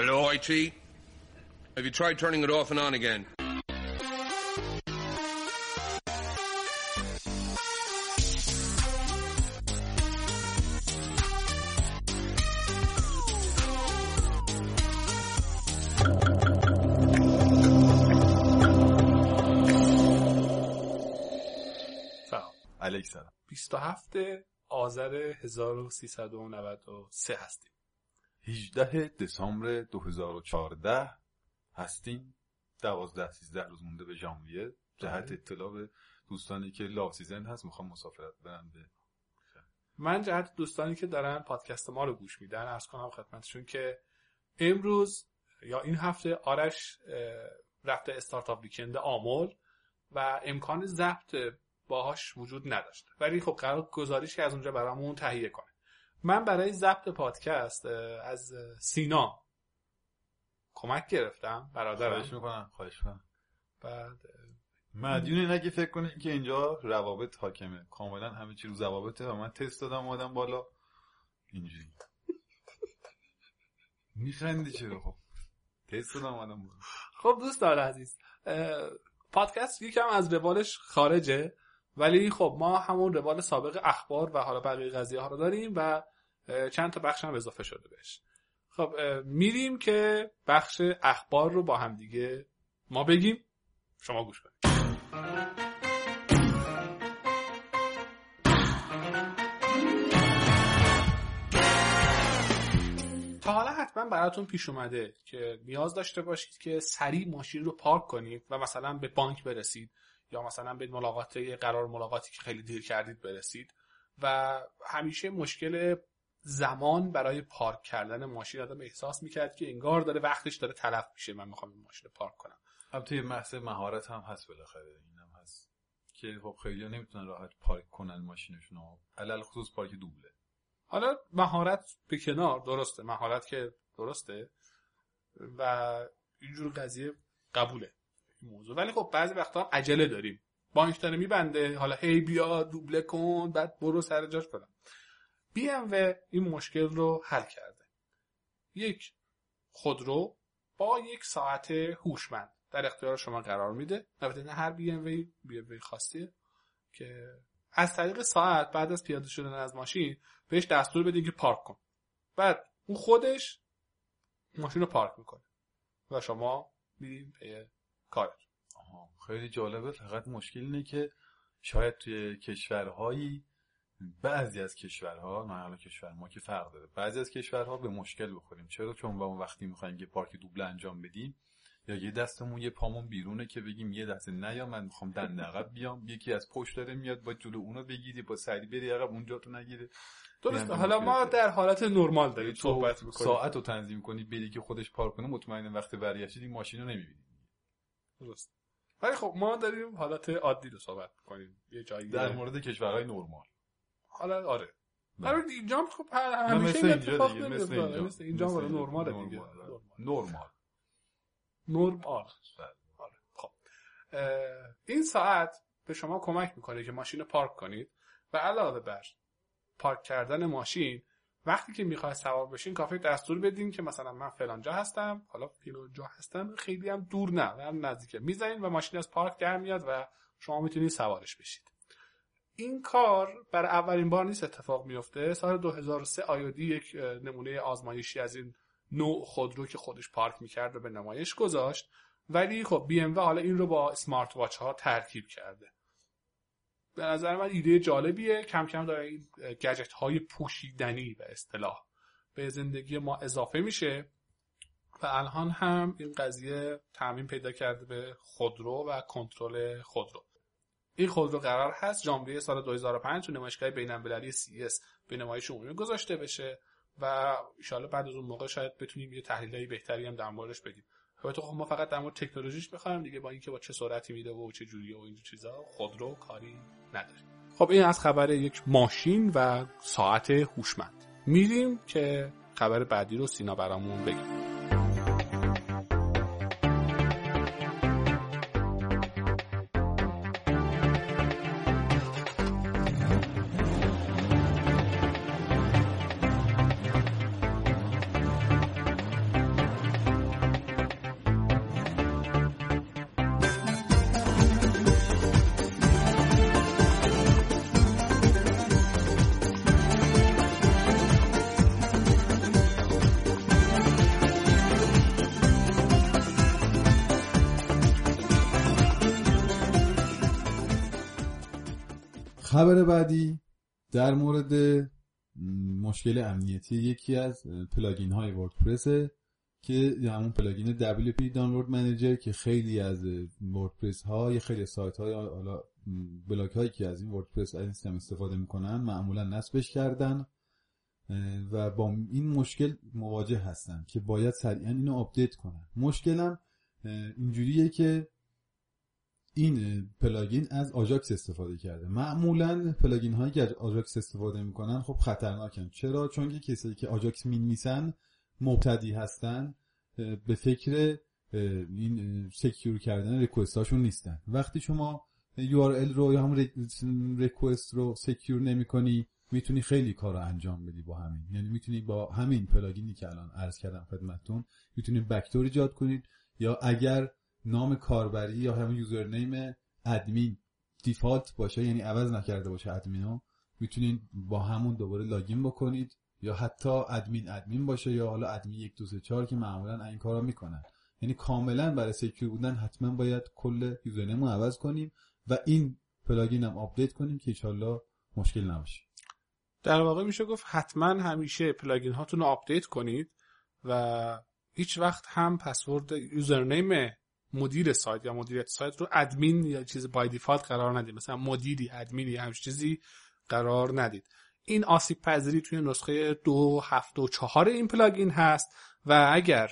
Hello, IT? Have you tried turning it off and on again? سلام علیک سلام 27 آذر 1393 هستیم 18 دسامبر 2014 هستیم. 12 13 روز مونده به ژانویه. جهت بله. اطلاع به دوستانی که low season هست. می‌خوام مسافرت برن به من جهت دوستانی که دارن پادکست ما رو گوش میدن عرض کنم خدمتشون که امروز یا این هفته آرش رفته Startup Weekend آمل و امکان ضبط باهاش وجود نداشت. ولی خب قراره گزارش که از اونجا برامون تهیه کنه. من برای ضبط پادکست از سینا کمک گرفتم خواهش برادرم می‌کنم خواهش می‌کنم. بعد مدیون نگه فکر کنه که اینجا روابط حاکمه. کاملا همه چی رو ضوابطه و من تست دادم اومدم بالا. اینجوری. میخندی چرا؟ خب. تست دادم اومدم بالا. خب دوستان عزیز اه، پادکست یکم از روالش خارجه ولی خب ما همون روال سابق اخبار و حالا بقیه قضیه ها رو داریم و چند تا بخش هم اضافه شده بهش. خب میریم که بخش اخبار رو با هم دیگه ما بگیم. شما گوش کنید. تا حالا حتما براتون پیش اومده که نیاز داشته باشید که سریع ماشین رو پارک کنید و مثلا به بانک برسید یا مثلا به ملاقات قرار ملاقاتی که خیلی دیر کردید برسید. و همیشه مشکل زمان برای پارک کردن ماشین آدم احساس می‌کرد که انگار داره وقتش داره تلف میشه. من می‌خوام این ماشین رو پارک کنم. البته یه محض مهارت هم هست بالاخره. اینم هست که خب خیلی نمی‌تونن راحت پارک کنن ماشینشون رو. علل خصوص پارک دوبله. حالا مهارت به کنار. درسته. مهارت که درسته. و اینجور قضیه قبوله. این موضوع. ولی خب بعضی وقتا هم عجله داریم. بانک داره میبنده. حالا هی بیا دوبله کن. بعد برو سر جاش فلان بی ام و این مشکل رو حل کرده. یک خودرو با یک ساعت هوشمند در اختیار شما قرار میده. البته نه هر بی ام وی بی ام وی خاصیه که از طریق ساعت بعد از پیاده شدن از ماشین بهش دستور بدین که پارک کن. بعد اون خودش ماشین رو پارک می‌کنه و شما میرین پی کارت. خیلی جالبه. فقط مشکل اینه که شاید توی کشورهایی بعضی از کشورها نه حالا کشور ما که فرق داره بعضی از کشورها به مشکل بخوریم. چرا؟ چون با اون وقتی می‌خوایم یه پارک دوبله انجام بدیم یا یه دستمون یه پامون بیرونه که بگیم یه دست نیا من می‌خوام دنده عقب بیام یکی از پشت داره میاد با جلو اونو بگیری با سری بری عقب اونجا تو نگیره درسته یعنی حالا ما در حالت نرمال داریم صحبت می‌کنیم. ساعت رو تنظیم کنی بری که خودش پارک کنه مطمئن وقتی برگشتید این ماشین رو نمی‌بینی. درست. ولی خب ما داریم حالت عادی رو صحبت می‌کنیم. یه جایی در مورد کشورهای نرمال. حالا آره. برای اینجا هم خب همیشه این اتفاق نمیفته. مثل اینجا. نرماله دیگه نرمال. نرمال نرمال بله. آره خب این ساعت به شما کمک می‌کنه که ماشین رو پارک کنید و علاوه بر پارک کردن ماشین وقتی که می‌خواد سوار بشین کافی دستور بدین که مثلا من فلان جا هستم حالا فلان جا هستم خیلی هم دور نه هم نزدیکه می‌زنین و ماشین از پارک در میاد و شما می‌تونید سوارش بشید این کار برای اولین بار نیست اتفاق میفته سال 2003 آیودی یک نمونه آزمایشی از این نوع خودرو که خودش پارک می‌کرد و به نمایش گذاشت. ولی خب بی ام حالا این رو با اسمارت واچ ها ترکیب کرده. به نظر من ایده جالبیه. کم کم داره این گجت های پوشیدنی به اصطلاح به زندگی ما اضافه میشه و الان هم این قضیه تعمین پیدا کرده به خودرو و کنترل خودرو. این خودرو قرار هست ژانویه سال 2005 تو نمایشگاه بین‌المللی CS به نمایش عمومی گذاشته بشه و ان بعد از اون موقع شاید بتونیم یه تحلیلای بهتری هم در موردش بدیم البته خب ما فقط در مورد تکنولوژیش می‌خوایم دیگه با اینکه با چه سرعتی میده و چه جوریه و اینجور چیزا خودرو کاری نداریم. خب این از خبر یک ماشین و ساعت هوشمند. میریم که خبر بعدی رو سینا برامون بگیم در مورد مشکل امنیتی یکی از plugin های وردپرسه که همون plugin WP Download Manager که خیلی از وردپرس های خیلی سایت های حالا بلاگ هایی که از این وردپرس از این سیستم استفاده می‌کنن معمولا نصبش کردن و با این مشکل مواجه هستن که باید سریعا اینو update کنن. مشکلم اینجوریه که این plugin از AJAX استفاده کرده. معمولا plugin هایی که از AJAX استفاده می‌کنن خب خطرناکن. چرا؟ چون که کسایی که AJAX می‌نویسن مبتدی هستن به فکر این secure کردن request هاشون نیستن. وقتی شما URL رو یا هم request رو secure نمی کنی می‌تونی خیلی کار رو انجام بدی با همین. یعنی می‌تونی با همین plugin ی که الان عرض کردم خدمتتون می‌تونی backdoor ایجاد کنید یا اگر نام کاربری یا همون username ادمین. default باشه یعنی عوض نکرده باشه ادمینو. می‌تونید با همون دوباره login بکنید یا حتی ادمین ادمین باشه یا حالا ادمین یک دو سه چهار که معمولا این کارا می‌کنن. یعنی کاملا برای secure بودن حتما باید کل username رو عوض کنیم و این plugin هم آپدیت کنیم که این مشکل نباشه. در واقع میشه گفت حتما همیشه plugin هاتون رو آپدیت کنید و هیچ وقت هم password username مدیر سایت یا مدیریت سایت رو ادمین یا چیز by default قرار ندید. مثلا مدیری ادمینی همش چیزی قرار ندید. این آسیب پذیری توی نسخه دو هفت و چهار این plugin هست و اگر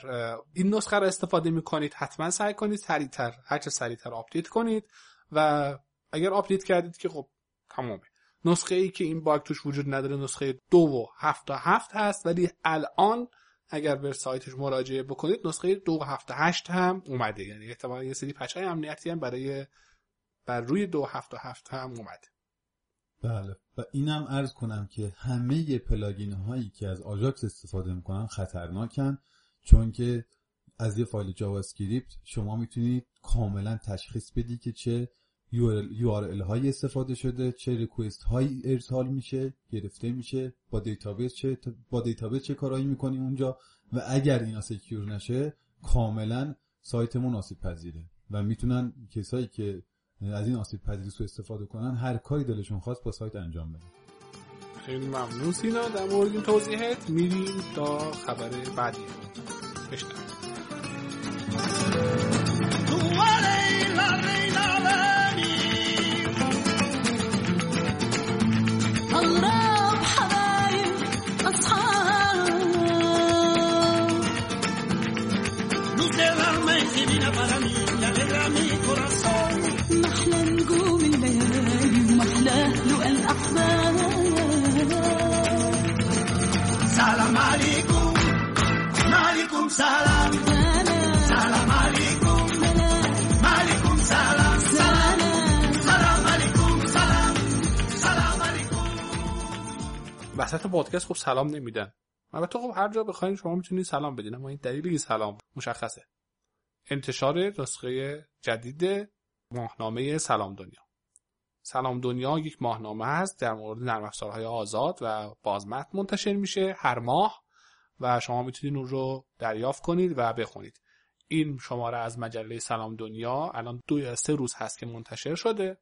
این نسخه رو استفاده می‌کنید حتما سعی کنید سریعتر هرچه سریعتر آپدیت کنید و اگر آپدیت کردید که خب تمامه نسخه ای که این bug توش وجود نداره نسخه دو و هفت تا هفت هست ولی الان اگر به سایتش مراجعه بکنید نسخه دو و هفت هشت هم اومده. یعنی احتمالا یه سری patch های امنیتی هم برای بر روی دو هفت و هفت هم اومده. بله. و اینم عرض کنم که همه plugin هایی که از AJAX استفاده می‌کنن خطرناکن چون که از یه فایل JavaScript شما می‌تونید کاملا تشخیص بدی که چه URL هایی استفاده شده چه request هایی ارسال میشه گرفته میشه با دیتابیس چه با دیتابیس چه کارایی می‌کنیم اونجا؟ و اگر اینا secure نشه کاملا سایتمون آسیب پذیره و می‌تونن کسایی که از این آسیب پذیری سو استفاده کنن هر کاری دلشون خواست با سایت انجام بدن خیلی ممنون سینا. در مورد این توضیحات میریم تا خبر بعدی. بشنویم. وسط پادکست خب سلام نمیدن. البته خب هر جا بخواین شما می‌تونید سلام بدین اما این دلیل این سلام مشخصه. انتشار نسخه جدید ماهنامه سلام دنیا. سلام دنیا یک ماهنامه هست در مورد نرم افزارهای آزاد و بازمت منتشر میشه هر ماه و شما می‌تونید اون رو دریافت کنید و بخونید. این شماره از مجله سلام دنیا الان دو یا سه روز هست که منتشر شده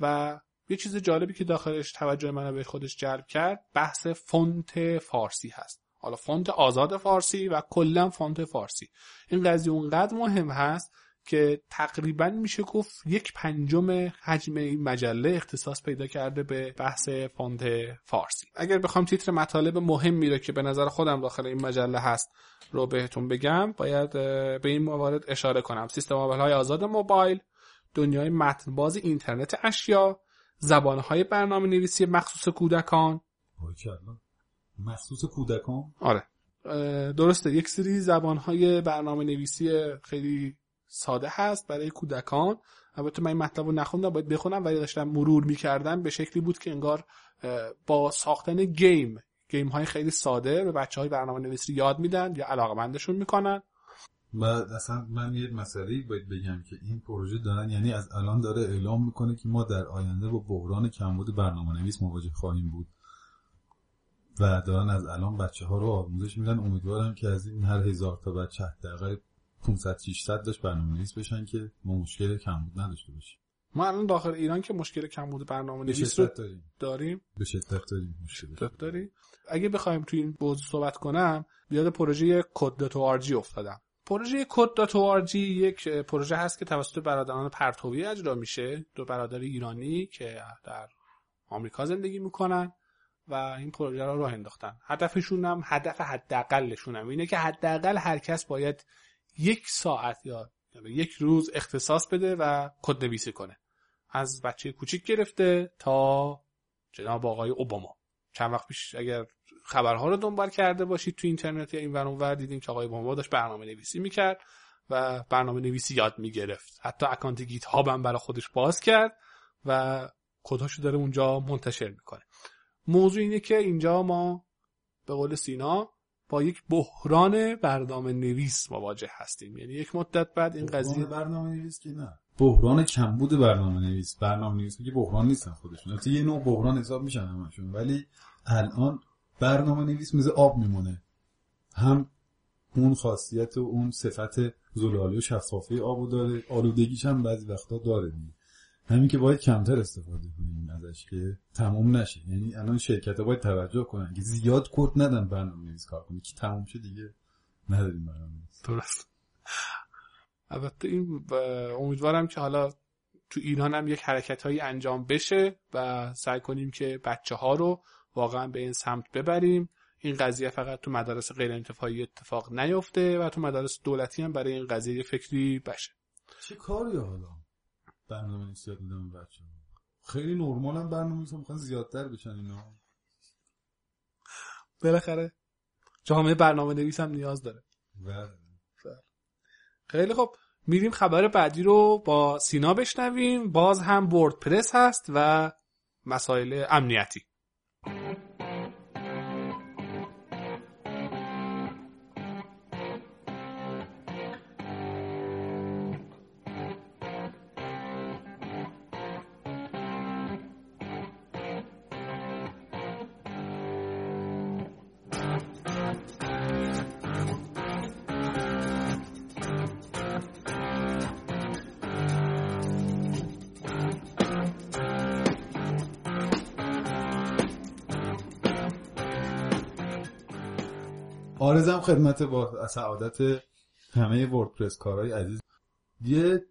و یه چیز جالبی که داخلش توجه منو به خودش جلب کرد بحث فونت فارسی هست. حالا فونت آزاد فارسی و کلا فونت فارسی. این قضیه اونقدر مهم هست که تقریبا میشه گفت یک پنجم حجم این مجله اختصاص پیدا کرده به بحث فونت فارسی. اگر بخوام تیتر مطالب مهمی رو که به نظر خودم داخل این مجله هست رو بهتون بگم باید به این موارد اشاره کنم. سیستم های آزاد موبایل دنیای متنباز اینترنت اشیا زبانهای برنامه نویسی مخصوص کودکان. مخصوص کودکان؟ آره. درسته. یک سری زبانهای برنامه نویسی خیلی ساده هست برای کودکان. البته من این مطلب رو نخوندم باید بخونم ولی داشتم مرور می‌کردم. به شکلی بود که انگار با ساختن گیم گیم های خیلی ساده به بچه های برنامه نویسی یاد میدن یا علاقمندشون می‌کنن. و اصلا من یه مسئله باید بگم که این پروژه دارن یعنی از الان داره اعلام می‌کنه که ما در آینده با بحران کمبود برنامه نویس مواجه خواهیم بود. و دارن از الان بچه ها رو آموزش میدن. امیدوارم که از این هر هزار تا بچه حداقل 500 600 داشت برنامه نویس بشن که ما مشکل کمبود نداشته باشیم. ما الان داخل ایران که مشکل کمبود برنامه نویس رو داریم. داریم. به شدت داریم مشکل دقت داری اگه بخوایم تو این موضوع صحبت کنم بیاد پروژه کد.org افتادم. پروژه کد.org یک پروژه هست که توسط برادران پرتوی اجرا میشه. دو برادر ایرانی که در آمریکا زندگی می‌کنن و این پروژه رو راه انداختن. هدفشون هم هدف حداقلشون هم اینه که حداقل هر کس باید یک ساعت یا یک روز اختصاص بده و کد نویسی کنه. از بچه کوچیک گرفته تا جناب آقای اوباما. چند وقت پیش اگر خبرها رو دنبال کرده باشید تو اینترنت یا این ور اونور دیدیم که آقای اوباما داشت برنامه نویسی می‌کرد و برنامه نویسی یاد می‌گرفت. حتی اکانت GitHub هم برای خودش باز کرد و کداشو داره اونجا منتشر می‌کنه. موضوع اینه که اینجا ما به قول سینا با یک بحران برنامه نویس مواجه هستیم. یعنی یک مدت بعد این قضیه برنامه نویس که نه. بحران کمبود برنامه نویس برنامه نویس که بحران نیستن خودشون. البته یه نوع بحران حساب میشن همشون. ولی الان برنامه نویس مثل آب میمونه. هم اون خاصیت و اون صفت زلالی و شفافه آبو داره. آلودگیش هم بعضی وقتا داره همین که باید کمتر استفاده کنیم ازش که تمام نشه. یعنی الان شرکت باید توجه کنن که زیاد کد ندن برنامه نویس کار کنه. که تمام شه دیگه نداریم برنامه نویس درست. البته این امیدوارم که حالا تو ایران هم یک حرکت هایی انجام بشه و سعی کنیم که بچه ها رو واقعا به این سمت ببریم. این قضیه فقط تو مدارس غیر انتفاعی اتفاق نیفته و تو مدارس دولتی هم برای این قضیه یه فکری بشه. چه کاری حالا؟ برنامه نویسی یاد میدم بچه خیلی نرمال هم برنامه می‌خوان زیادتر بشن اینا. بالاخره جامعه برنامه نویس هم نیاز داره. و خیلی خب میریم خبر بعدی رو با سینا بشنویم. باز هم وردپرس هست و مسائل امنیتی. خدمت با سعادت همه وردپرس کارهای عزیز. یه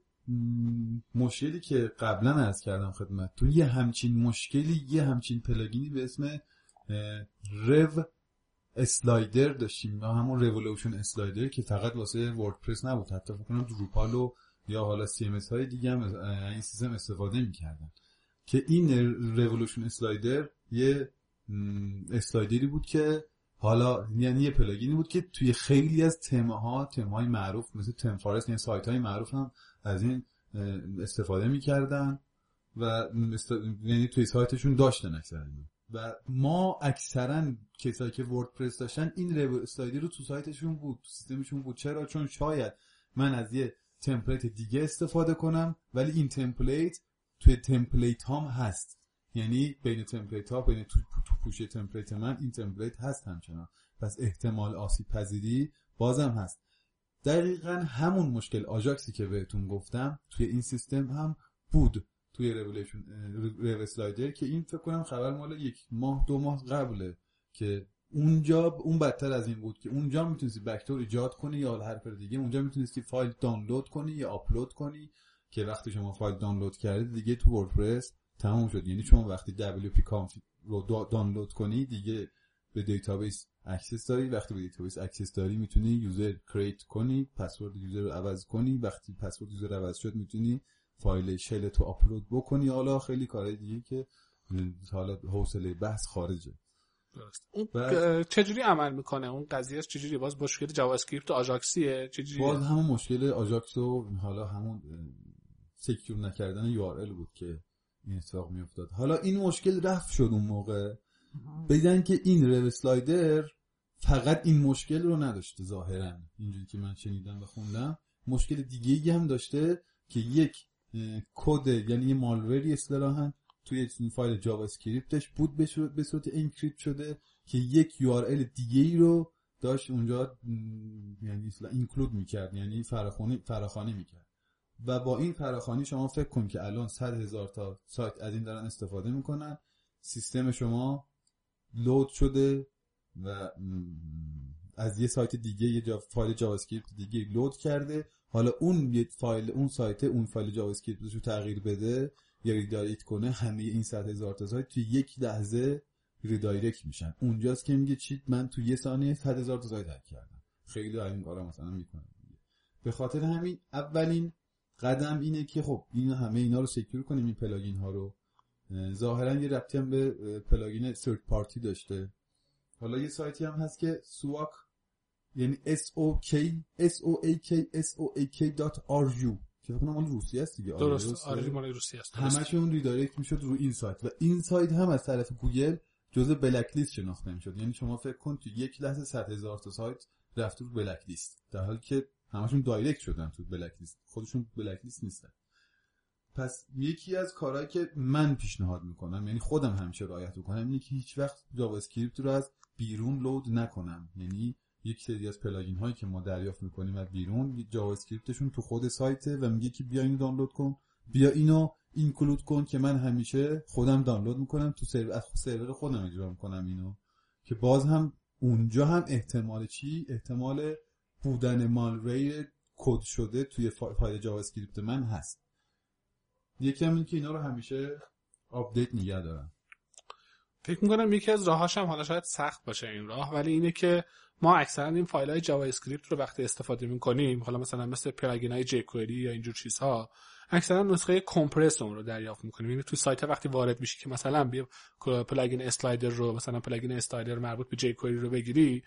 مشکلی که قبلا عرض کردم خدمت تو یه همچین مشکلی یه همچین plugin ی به اسم Rev Slider داشتیم. یا همون Revolution Slider که فقط واسه وردپرس نبود. حتی فکر کنم دروپال و یا حالا CMS های دیگه هم از این سیستم استفاده می‌کردن. که این Revolution Slider یه اسلایدری بود که حالا یعنی یه پلاگینی بود که توی خیلی از تمه ها تمه های معروف مثل تم فارست یعنی سایت های معروف هم از این استفاده می‌کردن و. یعنی توی سایتشون داشتن اکثرا. و ما اکثرا کسایی که وردپرس داشتن این رو اسلایدی رو تو سایتشون بود تو سیستمشون بود. چرا؟ چون شاید من از یه تمپلیت دیگه استفاده کنم ولی این تمپلیت توی template هام هست. یعنی بین template ها بین تو, تو پوشه template من این template هست همچنان. پس احتمال آسیب پذیری بازم هست. دقیقا همون مشکل AJAX ی که بهتون گفتم توی این سیستم هم بود توی Rev Slider که این فکر کنم خبر مال یک ماه دو ماه قبله که اونجا اون بدتر از این بود که اونجا می‌تونستی backdoor ایجاد کنی یا هر کار دیگه اونجا می‌تونستی فایل دانلود کنی یا آپلود کنی که وقتی شما فایل دانلود کردی دیگه تو وردپرس تموم شد. یعنی شما وقتی WP config رو دانلود کنی دیگه به دیتابیس access داری. وقتی به دیتابیس access داری می‌تونی user create کنی password user رو عوض کنی. وقتی password user عوض شد می‌تونی فایل shell تو آپلود بکنی. حالا خیلی کارهای دیگه که حالا حوصله بحث خارجه. درست. اون بعد- چجوری عمل می‌کنه؟ اون قضیه چجوری باز مشکل JavaScript و AJAX یه؟ چجوری باز همون مشکل AJAX و حالا همون secure نکردن URL بود که این اتفاق میافتاد. حالا این مشکل رفع شد اون موقع. بعدا که این Rev Slider فقط این مشکل رو نداشته ظاهرا. اینجوری که من شنیدم و خوندم. مشکل دیگه ای هم داشته که یک کد یعنی یه malware ی اصطلاحا توی فایل JavaScript ش بود به صورت- encrypt شده که یک URL دیگه ای رو داشت اونجا یعنی include می‌کرد یعنی فراخوانی فراخوانی می‌کرد. و با این فراخوانی شما فکر کن که الان 100 هزار تا سایت از این دارن استفاده می‌کنن. سیستم شما load شده و از یه سایت دیگه یه جا فایل JavaScript دیگه load کرده. حالا اون یه فایل اون سایت اون فایل JavaScript ش رو تغییر بده یا redirect کنه همه این 100 هزار تا سایت تو یک لحظه redirect میشن. اونجاست که میگه چیت من تو یه ثانیه 100 هزار تا سایت هک کردم. خیلی این کارا مثلا می‌کنن. به خاطر همین اولین قدم اینه که خب این همه اینا رو secure کنیم این plugin ها رو. ظاهرا یه ربطی هم به plugin third party داشته. حالا یه سایتی هم هست که سواک یعنی s o k s o a k s o a k r u که فکر کنم مال روسیه است دیگه. درست. آره مال روسیه است همشون redirect می‌شد رو این سایت. و این سایت هم از طرف گوگل جزء blacklist شناخته می‌شد. یعنی شما فکر کن تو یک لحظه 100 هزار تا سایت رفت رو blacklist در حالی که همشون direct شدن تو blacklist خودشون blacklist نیستن. پس یکی از کارهایی که من پیشنهاد می‌کنم یعنی خودم همیشه رعایت می‌کنم اینه که هیچ وقت JavaScript رو از بیرون load نکنم. یعنی یک سری از plugin هایی که ما دریافت می‌کنیم از بیرون JavaScript شون تو خود سایته و میگه که بیا اینو دانلود کن. بیا اینو include کن که من همیشه خودم دانلود می‌کنم تو سرور از سرور خودم اجرا می‌کنم اینو. که باز هم اونجا هم احتمال چی؟ احتمال بودن malware کد شده توی فایل JavaScript من هست. یکم این که اینا رو همیشه آپدیت نگه دارم. فکر می‌کنم یکی از راهاش هم حالا شاید سخت باشه این راه ولی اینه که ما اکثرا این فایل های JavaScript رو وقتی استفاده می‌کنیم حالا مثلا مثل plugin های jQuery یا اینجور چیزها اکثرا نسخه compress اون رو دریافت می‌کنیم. یعنی تو سایت وقتی وارد میشی که مثلا بیا plugin slider رو مثلا plugin slider مربوط به jQuery رو بگیری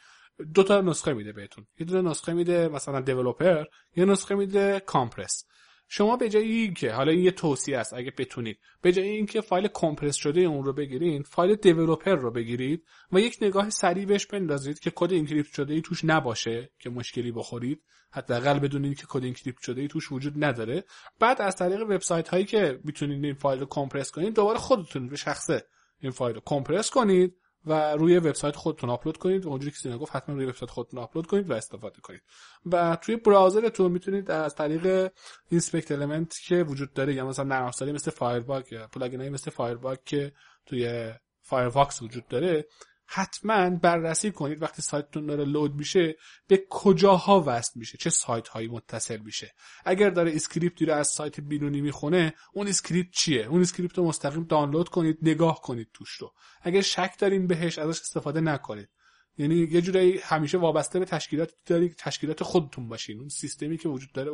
دو تا نسخه میده بهتون. یه دونه نسخه میده مثلا developer یه نسخه میده compress شما به جای اینکه حالا این یه توصیه است اگه بتونید. به جای اینکه فایل compress شده اون رو بگیرید فایل developer رو بگیرید و یک نگاه سریع بهش بندازید که کد encrypt شده ای توش نباشه که مشکلی بخورید. حداقل بدونید که کد encrypt شده ای توش وجود نداره. بعد از طریق وبسایت هایی که می‌تونید این فایل رو compress کنید دوباره خودتون به شخصه این فایل رو compress کنید. و روی وبسایت خودتون آپلود کنید. اونجوری که سینا گفت حتما روی وبسایت خودتون آپلود کنید و استفاده کنید. و توی browser تون می‌تونید از طریق inspect element که وجود داره یا مثلا نرم افزاری مثل Firebug یا plugin ای مثل Firebug که توی Firefox وجود داره حتما بررسی کنید وقتی سایتتون داره load میشه به کجاها وصل میشه چه سایت هایی متصل میشه. اگر داره script ی رو از سایت بیرونی می‌خونه اون script چیه؟ اون script رو مستقیم دانلود کنید نگاه کنید توش رو. اگر شک دارین بهش ازش استفاده نکنید. یعنی یه جورایی همیشه وابسته به تشکیلات داری تشکیلات خودتون باشین. اون سیستمی که وجود داره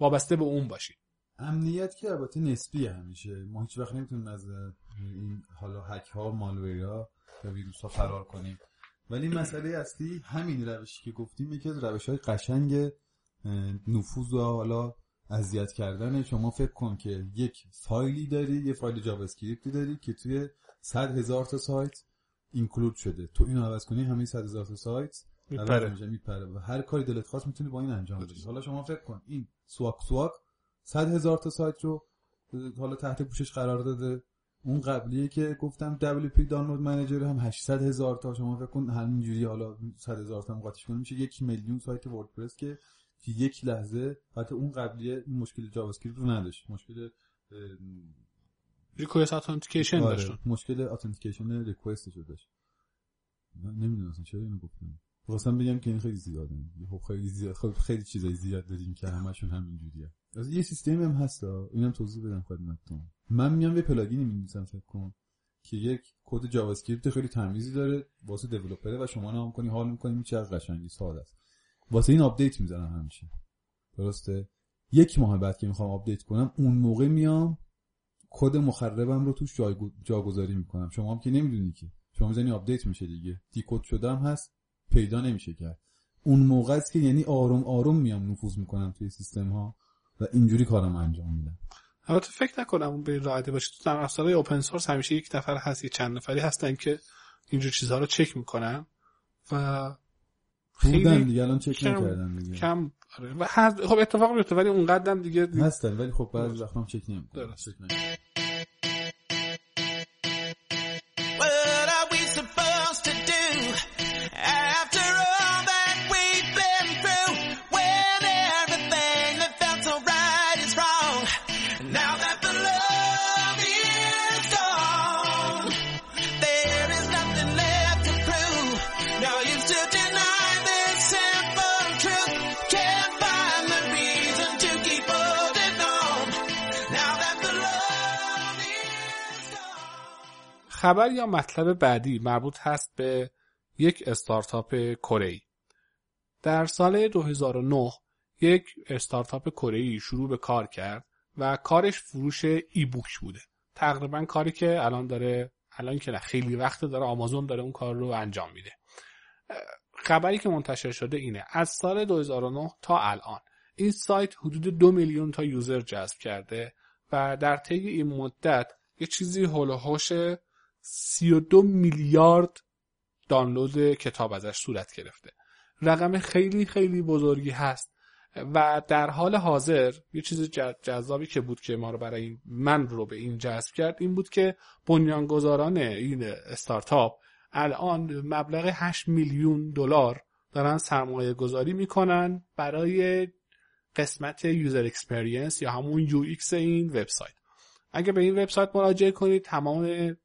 وابسته به اون باشین. امنیت که البته نسبیه همیشه. ما هیچ وقت نمی‌تونیم از این حالا هک ها malware ها یا ویروس ها فرار کنیم. ولی مسئله اصلی همین روشی که گفتیم یکی از روش های قشنگ نفوذ و حالا اذیت کردن. شما فکر کن که یک فایلی داری یه فایل JavaScript ی داری که توی 100 هزار تا سایت include شده. تو اینو عوض کنی همه 100 هزار تا سایت میپره. میپره. و هر کاری دلت خواست می‌تونی با این انجام بدی. حالا شما فکر کن این SoakSoak 100 هزار تا سایت رو حالا تحت پوشش قرار داده. اون قبلیه که گفتم WP Download Manager هم 800 هزار تا. شما فکر کن همینجوری حالا 100 هزار تا قاطیش کنیم میشه یک میلیون سایت WordPress که که یک لحظه حتی اون قبلیه این مشکل JavaScript رو نداشت. مشکل request authentication آره، داشت مشکل authentication request ش داشت. نمی‌دونم اصلا چرا اینو گفتم. خواستم بگم که این خیلی زیاده. خب خیلی زیاد خب خیلی چیزای زیاد داریم که همشون همینجوریه. از یه سیستمی هم هست اینم توضیح بدم خدمتتون. من میام یه plugin ی می‌نویسم فکر کن که یک کد JavaScript خیلی تمیزی داره واسه developer ه و شما نگاه کنی حال می‌کنی چه از قشنگی ساده است. واسه این آپدیت می‌زنم همیشه. درسته؟ یک ماه بعد که می‌خوام آپدیت کنم اون موقع میام کد مخربم رو توش جاگذاری می‌کنم. شما هم که نمی‌دونی که. شما می‌زنی آپدیت میشه دیگه. decode شدم هست. پیدا نمیشه کرد. اون موقع است که یعنی آروم آروم میام نفوذ می‌کنم توی سیستم ها و اینجوری کارم انجام میدم. البته فکر نکنم اون به راحتی باشه. تو نرم افزارهای open source همیشه یک نفر هست یه چند نفری هستن که اینجور چیزها رو چک می‌کنن و خیلی دیگه الان چک نکردن دیگه. کم آره. و خب اتفاق میفته ولی اون قدم دیگه هستن ولی خب بعضی وقتا هم چک نمی‌کنن. درست. خبر یا مطلب بعدی مربوط هست به یک استارتاپ کره در سال 2009 یک استارتاپ کره شروع به کار کرد و کارش فروش ای بوک بوده. تقریبا کاری که الان داره الان که خیلی وقت داره آمازون داره اون کار رو انجام میده. خبری که منتشر شده اینه از سال 2009 تا الان این سایت حدود دو میلیون تا یوزر جذب کرده و در طی این مدت یه چیزی هولوهوش 32 میلیارد دانلود کتاب ازش صورت گرفته. رقم خیلی خیلی بزرگی هست و در حال حاضر یه چیز جذابی که بود که ما رو برای من رو به این جذب کرد این بود که بنیانگذاران این استارتاپ الان مبلغ 8 میلیون دلار دارن سرمایه گذاری می‌کنن برای قسمت user experience یا همون UX این وبسایت. اگه به این وبسایت مراجعه کنید تمام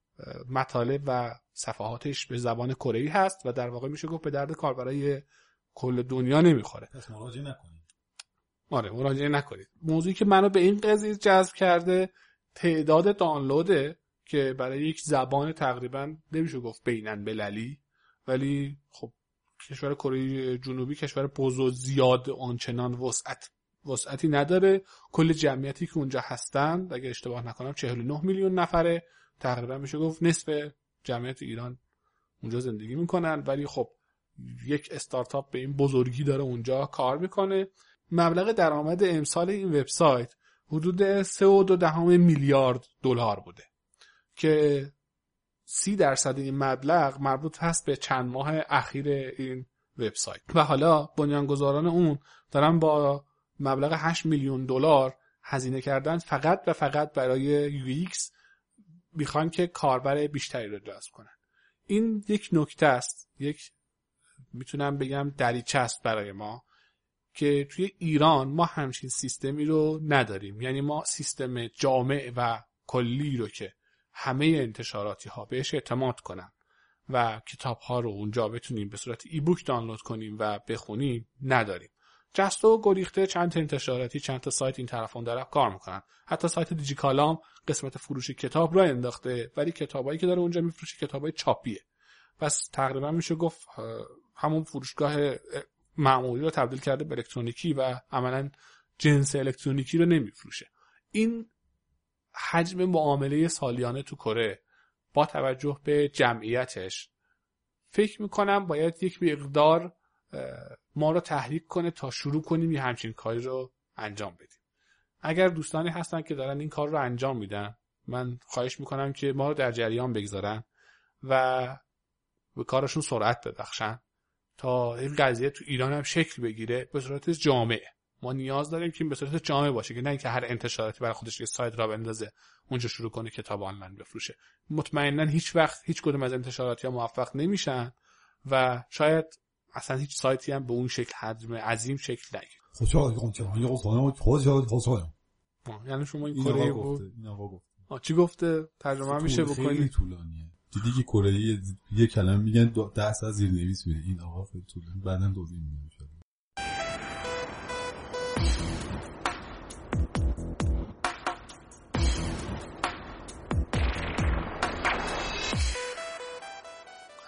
مطالب و صفحاتش به زبان کره‌ای هست و در واقع میشه گفت به درد کار برای کل دنیا نمی‌خوره. پس مراجعه نکنید. آره مراجعه نکنید. موضوعی که منو به این قضیه جذب کرده تعداد دانلوده که برای یک زبان تقریبا نمیشه گفت بین‌المللی ولی خب کشور کره جنوبی کشور بزرگ زیاد آنچنان وسعت وسعتی نداره. کل جمعیتی که اونجا هستن اگه اشتباه نکنم 49 میلیون نفره. تقریبا میشه گفت نصف جمعیت ایران اونجا زندگی می‌کنن. ولی خب یک استارتاپ به این بزرگی داره اونجا کار می‌کنه. مبلغ درآمد امسال این وبسایت حدود 3.2 میلیارد دلار بوده که سی درصد این مبلغ مربوط هست به چند ماه اخیر این وبسایت. و حالا بنیانگذاران اون دارن با مبلغ 8 میلیون دلار هزینه کردن فقط و فقط برای UX می‌خوان که کاربر بیشتری رو جذب کنن. این یک نکته است. یک می‌تونم بگم دریچه است برای ما که توی ایران ما همچین سیستمی رو نداریم. یعنی ما سیستم جامع و کلی رو که همه انتشاراتی ها بهش اعتماد کنن و کتاب ها رو اونجا بتونیم به صورت ای بوک دانلود کنیم و بخونیم نداریم. جستو و گریخته چند تا انتشاراتی چند تا سایت این طرفان داره کار می‌کنن. حتی سایت دیجیکالام قسمت فروش کتاب را انداخته ولی کتابایی که داره اونجا میفروشه کتابای چاپیه. پس تقریبا میشه گفت همون فروشگاه معمولی رو تبدیل کرده به الکترونیکی و عملا جنس الکترونیکی رو نمیفروشه. این حجم معامله سالیانه تو کره با توجه به جمعیتش فکر می‌کنم باید یک مقدار ما رو تحریک کنه تا شروع کنیم یه همچین کاری رو انجام بدیم. اگر دوستانی هستن که دارن این کار رو انجام میدن من خواهش می‌کنم که ما رو در جریان بگذارن و به کارشون سرعت بدخشن تا این قضیه تو ایران هم شکل بگیره به صورت جامعه ما نیاز داریم که به صورت جامعه باشه که نه اینکه هر انتشاراتی برای خودش یه سایت را بندازه اونجا شروع کنه کتاب آنلاین بفروشه. مطمئنا هیچ وقت هیچ کدوم از انتشاراتی ها موفق نمیشن و شاید اصلا هیچ سایتی هم به اون شکل حجم عظیم شکل نگیره یعنی شما این کره بود چی گفته؟ ترجمه میشه بکنی. طولانیه. دیدی که کره یه کلمه میگن ده ساعت زیر نویس میده این آقا خیلی طولانی بعدا توضیح میدم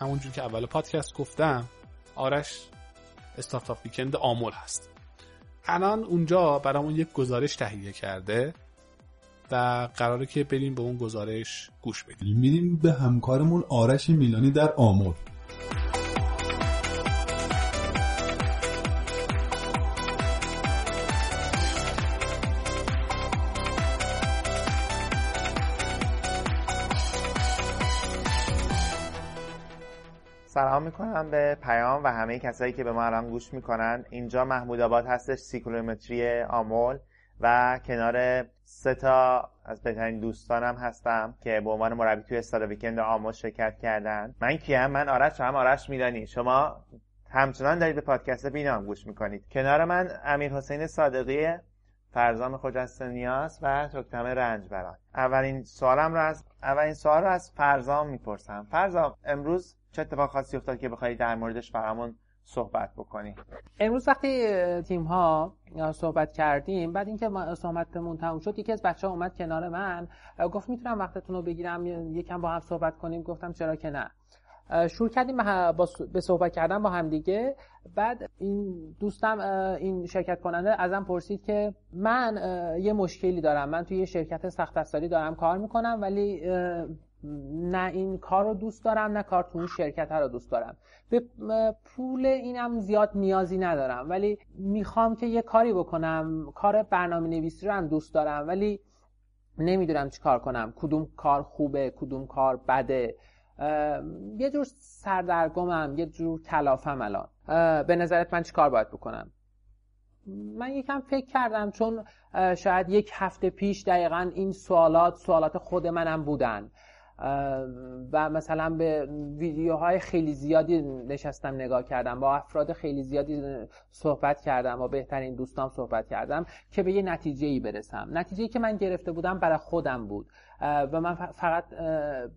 همونجور که اول پادکست گفتم آرش استارتاپ ویکند آمول هست. الان اونجا برامون یک گزارش تهیه کرده و قراره که بریم به اون گزارش گوش بدیم. میریم به همکارمون آرش میلانی در آمول. سلام می‌کنم به پیام و همه کسایی که به ما الان گوش می‌کنن. اینجا محمود آباد هستش سیکلومتری آمول و کنار سه تا از بهترین دوستانم هستم که به عنوان مربی توی استاد ویکند آمول شرکت کردن. من کیم؟ من آرش هم. آرش میدانی شما همچنان دارید به پادکست بینام گوش می‌کنید. کنار من امیر حسین صادقی فرزام خجست و تکتم رنج بران اولین سوالم رو از اولین سوال رو از فرزام می‌پرسم. فرزام امروز چه اتفاق خاصی افتاد که بخوای در موردش برامون صحبت بکنی؟ امروز وقتی تیم ها صحبت کردیم بعد اینکه صحبتمون تموم شد یکی از بچه ها اومد کنار من گفت می‌تونم وقتتون رو بگیرم یکم با هم صحبت کنیم گفتم چرا که نه. شروع کردیم به صحبت کردن با هم دیگه. بعد این دوستم این شرکت کننده ازم پرسید که من یه مشکلی دارم من توی یه شرکت سخت افزاری دارم کار می‌کنم ولی نه این کار رو دوست دارم نه کار تو اون شرکت رو دوست دارم. به پول اینم زیاد نیازی ندارم ولی می‌خوام که یه کاری بکنم. کار برنامه نویسی رو هم دوست دارم ولی نمی‌دونم چی کار کنم. کدوم کار خوبه کدوم کار بده. یه جور سردرگمم یه جور کلافم الان. به نظرت من چی کار باید بکنم؟ من یکم فکر کردم چون شاید یک هفته پیش دقیقا این سوالات سوالات خود منم بودن. و مثلا به ویدیوهای خیلی زیادی نشستم نگاه کردم با افراد خیلی زیادی صحبت کردم با بهترین دوستان صحبت کردم که به یه نتیجه ای برسم. نتیجه ای که من گرفته بودم برای خودم بود. و من فقط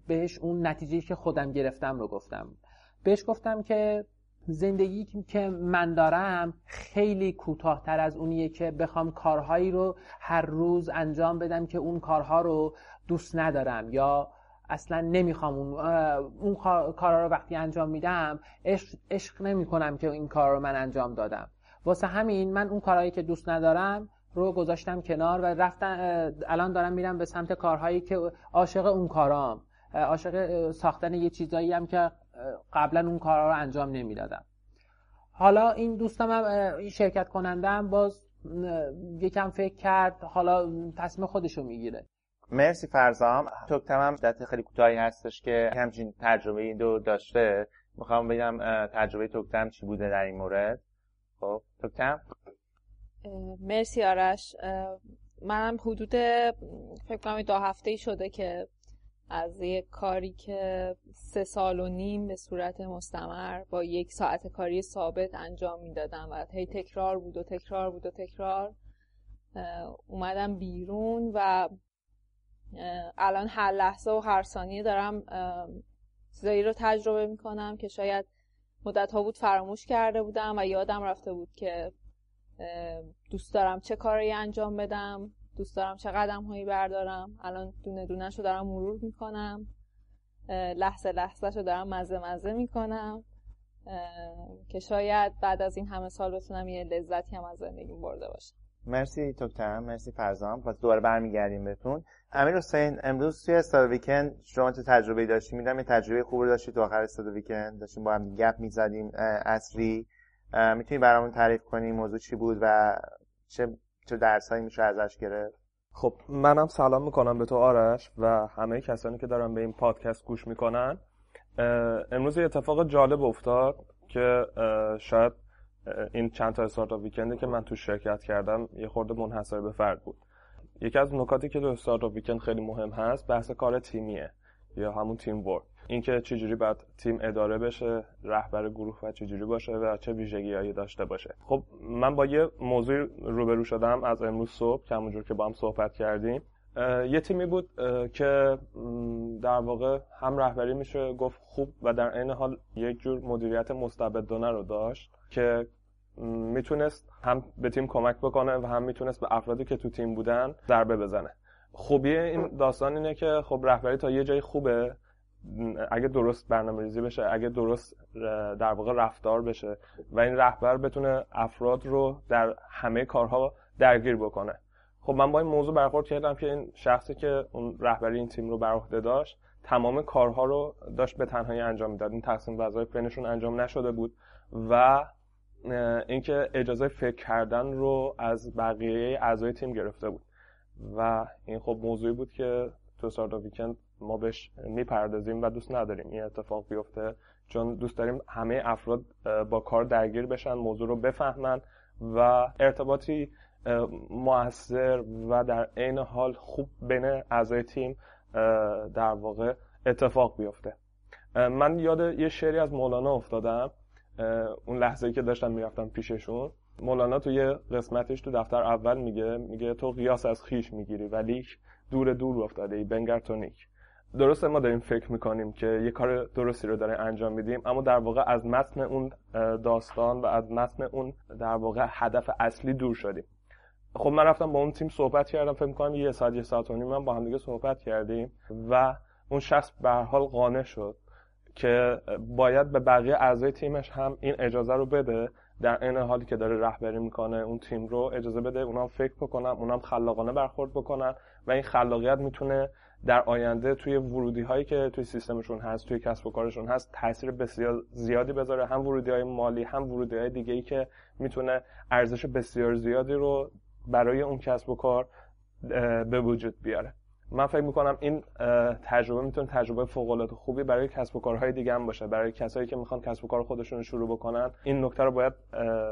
بهش اون نتیجه که خودم گرفتم رو گفتم. بهش گفتم که زندگی که من دارم خیلی کوتاهتر از اونیه که بخوام کارهایی رو هر روز انجام بدم که اون کارها رو دوست ندارم یا اصلا نمی‌خوام اون, اون کارا رو وقتی انجام میدم عشق, عشق نمی کنم که این کار رو من انجام دادم. واسه همین من اون کارهایی که دوست ندارم رو گذاشتم کنار و رفتن الان دارم میرم به سمت کارهایی که عاشق اون کارام. عاشق ساختن یه چیزایی هم که قبلا اون کارها رو انجام نمی‌دادم. حالا این دوستم هم این شرکت کنندم باز یکم فکر کرد حالا تصمیم خودشو می‌گیره. مرسی فرزام توکتم هم مدت خیلی کوتاهی هستش که همچین تجربه این دو داشته. می‌خوام بگم تجربه توکتم چی بوده در این مورد؟ خب توکتم مرسی آرش. منم حدود فکر کنم دو هفته ای شده که از یک کاری که سه سال و نیم به صورت مستمر با یک ساعت کاری ثابت انجام می‌دادم و هی تکرار بود و تکرار بود و تکرار. اومدم بیرون و الان هر لحظه و هر ثانیه دارم چیزایی رو تجربه می‌کنم که شاید مدت ها بود فراموش کرده بودم و یادم رفته بود که دوست دارم چه کاری انجام بدم دوست دارم چه قدم هایی بردارم. الان دونه دونه شو دارم مرور می‌کنم. لحظه لحظه شو دارم مزه مزه می‌کنم. که شاید بعد از این همه سال بتونم یه لذتی هم از زندگیم برده باشم. مرسی توکتم مرسی فرزان پس دوباره برمیگردیم بهتون. امیر حسین امروز توی استاد ویکند شما چه تجربه داشتی؟ میدم یه تجربه خوب رو داشتی تو آخر استاد ویکند. داشتیم با هم گپ می‌زدیم اصری می‌تونی برامون تعریف کنی موضوع چی بود و چه چه درسایی میشه ازش گرفت؟ خب منم سلام می‌کنم به تو آرش و همه کسانی که دارن به این پادکست گوش می‌کنن. امروز یه اتفاق جالب افتاد که شاید این چند تا استارتاپ ویکندی که من تو شرکت کردم یه خورده منحصر به فرد بود. یکی از نکاتی که تو استارتاپ ویکند خیلی مهم هست بحث کار تیمیه یا همون تیم ورک. اینکه چجوری باید تیم اداره بشه رهبر گروه و چجوری باشه و چه ویژگیهایی داشته باشه. خب من با یه موضوع روبرو شدم از امروز صبح که همونجور که با هم صحبت کردیم. یه تیمی بود که در واقع هم رهبری میشه گفت خوب و در عین حال یک جور مدیریت مستبدانه رو داشت که می‌تونست هم به تیم کمک بکنه و هم می‌تونست به افرادی که تو تیم بودن ضربه بزنه. خوبی این داستان اینه که خب رهبری تا یه جای خوبه اگه درست برنامه ریزی بشه اگه درست در واقع رفتار بشه و این رهبر بتونه افراد رو در همه کارها درگیر بکنه. خب من با این موضوع برخورد کردم که این شخصی که اون رهبری این تیم رو بر عهده داشت تمام کارها رو داشت به تنهایی انجام می‌داد. این تقسیم وظایف بینشون انجام نشده بود و اینکه اجازه فکر کردن رو از بقیه اعضای تیم گرفته بود. و این خب موضوعی بود که تو ساردا ویکند ما بهش می‌پردازیم و دوست نداریم این اتفاق بیفته چون دوست داریم همه افراد با کار درگیر بشن موضوع رو بفهمن و ارتباطی موثر و در عین حال خوب بین اعضای تیم در واقع اتفاق بیفته. من یاد یه شعری از مولانا افتادم. اون لحظه که داشتم می‌رفتم پیششون. مولانا تو یه قسمتش تو دفتر اول میگه میگه تو قیاس از خیش می‌گیری ولی دور دور افتاده ای بنگر تو نیک. درسته ما داریم فکر می‌کنیم که یه کار درستی رو داریم انجام میدیم اما در واقع از متن اون داستان و از متن اون در واقع هدف اصلی دور شدیم. خب من رفتم با اون تیم صحبت کردم فکر می‌کنم یه ساعت یه ساعت و نیم من با هم دیگه صحبت کردیم و اون شخص به حال قانع شد که باید به بقیه اعضای تیمش هم این اجازه رو بده. در این حالی که داره رهبری می‌کنه اون تیم رو اجازه بده اونام فکر بکنن اونام خلاقانه برخورد بکنن و این خلاقیت می‌تونه در آینده توی ورودی هایی که توی سیستمشون هست توی کسب و کارشون هست تاثیر بسیار زیادی بذاره. هم ورودی های مالی هم ورودی های دیگه ای که می‌تونه ارزش بسیار زیادی رو برای اون کسب و کار به وجود بیاره. من فکر می‌کنم این تجربه می‌تونه تجربه فوق العاده خوبی برای کسب و کارهای دیگه هم باشه. برای کسایی که می‌خوان کسب و کار خودشون رو شروع بکنن این نکته رو باید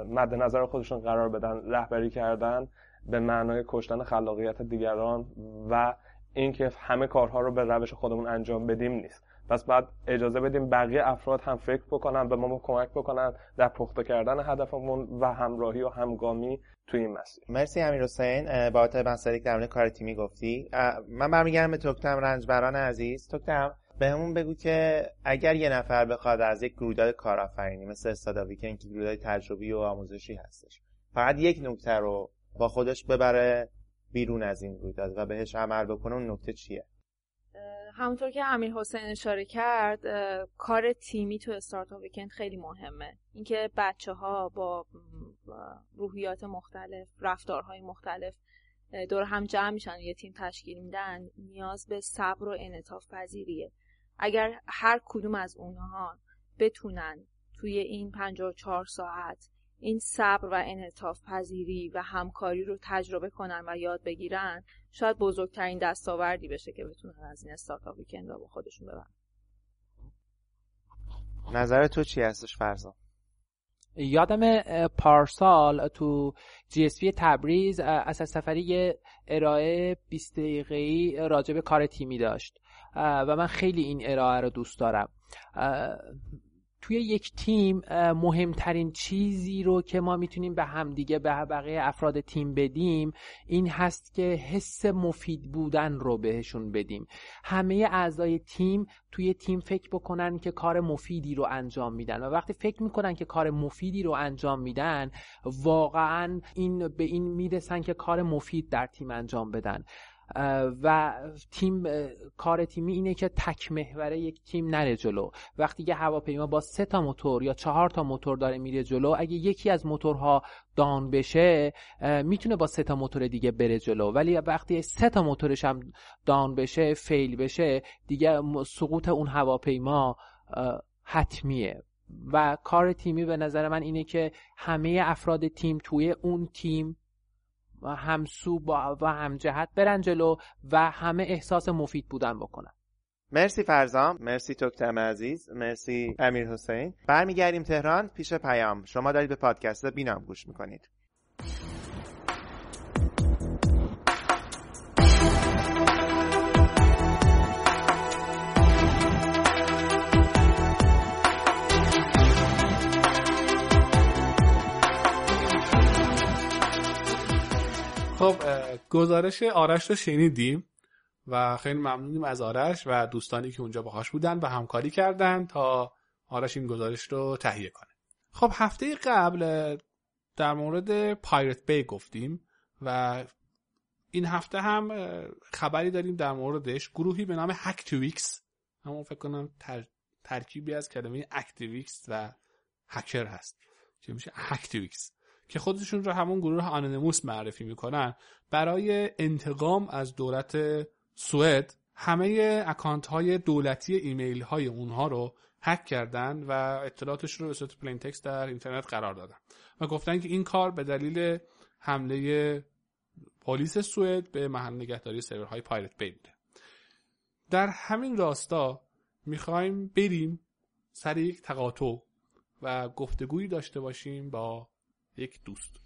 مد نظر خودشون قرار بدن رهبری کردن به معنای کشتن خلاقیت دیگران و اینکه همه کارها رو به روش خودمون انجام بدیم نیست. پس بعد اجازه بدیم بقیه افراد هم فکر بکنن به ما کمک بکنن در پخته کردن هدفمون و همراهی و همگامی توی این مسیر. مرسی امیر حسین. بابت مسئله در مورد کار تیمی گفتی. من برمیگردم به توکتم رنجبران عزیز. توکتم بهمون بگو که اگر یه نفر بخواد از یک گروهدار کارآفرینی مثل استاد ویکند که گروهدار تجربی و آموزشی هستش فقط یک نکته رو با خودش ببره بیرون از این رویداد و بهش عمل بکنه اون نکته چیه؟ همونطور که امیر حسین اشاره کرد کار تیمی تو استارتاپ ویکند خیلی مهمه. اینکه بچه ها با روحیات مختلف رفتارهای مختلف دور هم جمع میشن یه تیم تشکیل میدن نیاز به صبر و انعطاف پذیریه. اگر هر کدوم از اونها بتونن توی این 54 ساعت این صبر و انعطاف پذیری و همکاری رو تجربه کنن و یاد بگیرن شاید بزرگترین دستاوردی بشه که بتونن از این استارتاپ ویکند رو با خودشون ببرن. نظر تو چی هستش فرزان یادم پارسال تو جی اس تبریز از سفری ارائه 20 دقیقه‌ای راجع به کار تیمی داشت. و من خیلی این ارائه رو دوست دارم. توی یک تیم مهمترین چیزی رو که ما می‌تونیم به همدیگه به بقیه افراد تیم بدیم این هست که حس مفید بودن رو بهشون بدیم. همه اعضای تیم توی تیم فکر بکنن که کار مفیدی رو انجام میدن و وقتی فکر می‌کنن که کار مفیدی رو انجام میدن واقعا این به این می‌رسن که کار مفید در تیم انجام بدن. و تیم کار تیمی اینه که تک محوره یک تیم نره جلو. وقتی یه هواپیما با سه تا موتور یا چهار تا موتور داره میره جلو اگه یکی از موتورها دان بشه می‌تونه با سه تا موتور دیگه بره جلو. ولی وقتی سه تا موتورش هم دان بشه فیل بشه دیگه سقوط اون هواپیما حتمیه. و کار تیمی به نظر من اینه که همه افراد تیم توی اون تیم و همسو با و همجهت برن جلو و همه احساس مفید بودن بکنن. مرسی فرزام مرسی توکتم عزیز مرسی امیر حسین. برمیگردیم تهران پیش پیام. شما دارید به پادکست بینام گوش می‌کنید. خب گزارش آرش رو شنیدیم و خیلی ممنونیم از آرش و دوستانی که اونجا باهاش بودن و همکاری کردن تا آرش این گزارش رو تهیه کنه. خب هفته قبل در مورد Pirate Bay گفتیم و این هفته هم خبری داریم در موردش. گروهی به نام hacktivists همون فکر کنم تر... ترکیبی از کلمه activists و هکر هست که میشه hacktivists که خودشون رو همون گروه Anonymous معرفی می‌کنن. برای انتقام از دولت سوئد همه اکانت های دولتی ایمیل های اونها رو هک کردن و اطلاعاتش رو به صورت plain text در اینترنت قرار دادن. و گفتن که این کار به دلیل حمله پلیس سوئد به محل نگهداری سرورهای Pirate Bay بوده در همین راستا می‌خوایم بریم سر یک تقاطع و گفتگویی داشته باشیم با یک دوست.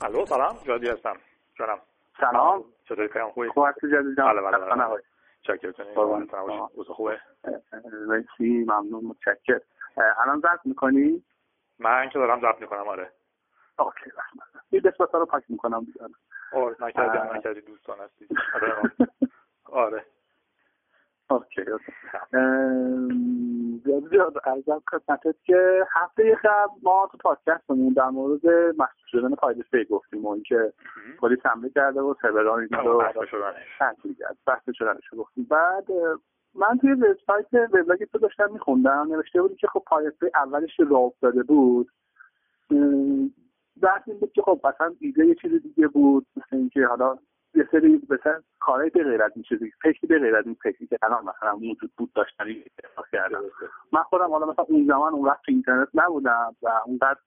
الو سلام. جادی هستم. جانم. سلام. چطوری؟ پیام خوبی؟ خوب هستی جادی جان. بله بله چاکرتونی قربان. اوضاع خوبه؟ مرسی ممنون متشکر الان ضبط می‌کنی؟ من که دارم ضبط می‌کنم آره. OK این قسمت رو پاک می‌کنم. آره نکردی. نکردی دوستان هستی. آره آره. OK جادی عرضم خدمتت که هفته قبل ما تو پادکستمون در مورد مسئول شدن فایل سی گفتیم و اینکه پلیس حمله کرده و سروران اینا رو بحث شدنش. تعطیل کرد بحث شدنش گفتیم. بعد من توی وبسایت وبلاگ تو داشتم میخوندم نوشته بودی که خب پایرسی اولش که راه افتاده بود. بحث این بود که خب مثلا ایده یه چیز دیگه بود مثل اینکه حالا یه سری مثلا کارهای به غیر از این چیزی فکری به غیر از این فکری که الان مثلا موجود بود داشتن احساس کردم من خودم حالا مثلا اون زمان اون وقت تو اینترنت نبودم و اونقدر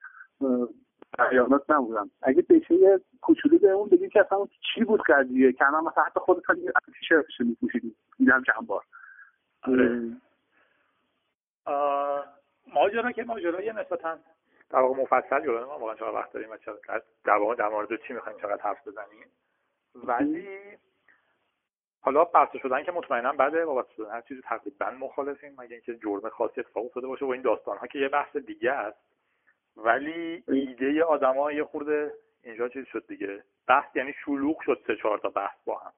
بیانات نبودم. اگه بشه یه کوچولو به اون بگی که اصلا چی بود قضیه که الان مثلا حتی خودت هم یه تیشرتش میپوشیدی دیدم چند بار. آره. ماجرا که ماجرای نسبتا در واقع مفصل جلو ما واقعا چقدر وقت داریم و چقدر در واقع در مورد چی می‌خوایم چقدر حرف بزنیم. ولی حالا بسته شدن که مطمئنا بعد وابسته شدن هر چیزی تقریبا مخالفیم مگه اینکه جرم خاصی اتفاق افتاده باشه و این داستان ها که یه بحث دیگه است. ولی ایده آدما یه خورده اینجا چیز شد دیگه. بحث یعنی شلوغ شد سه چهار تا بحث با هم.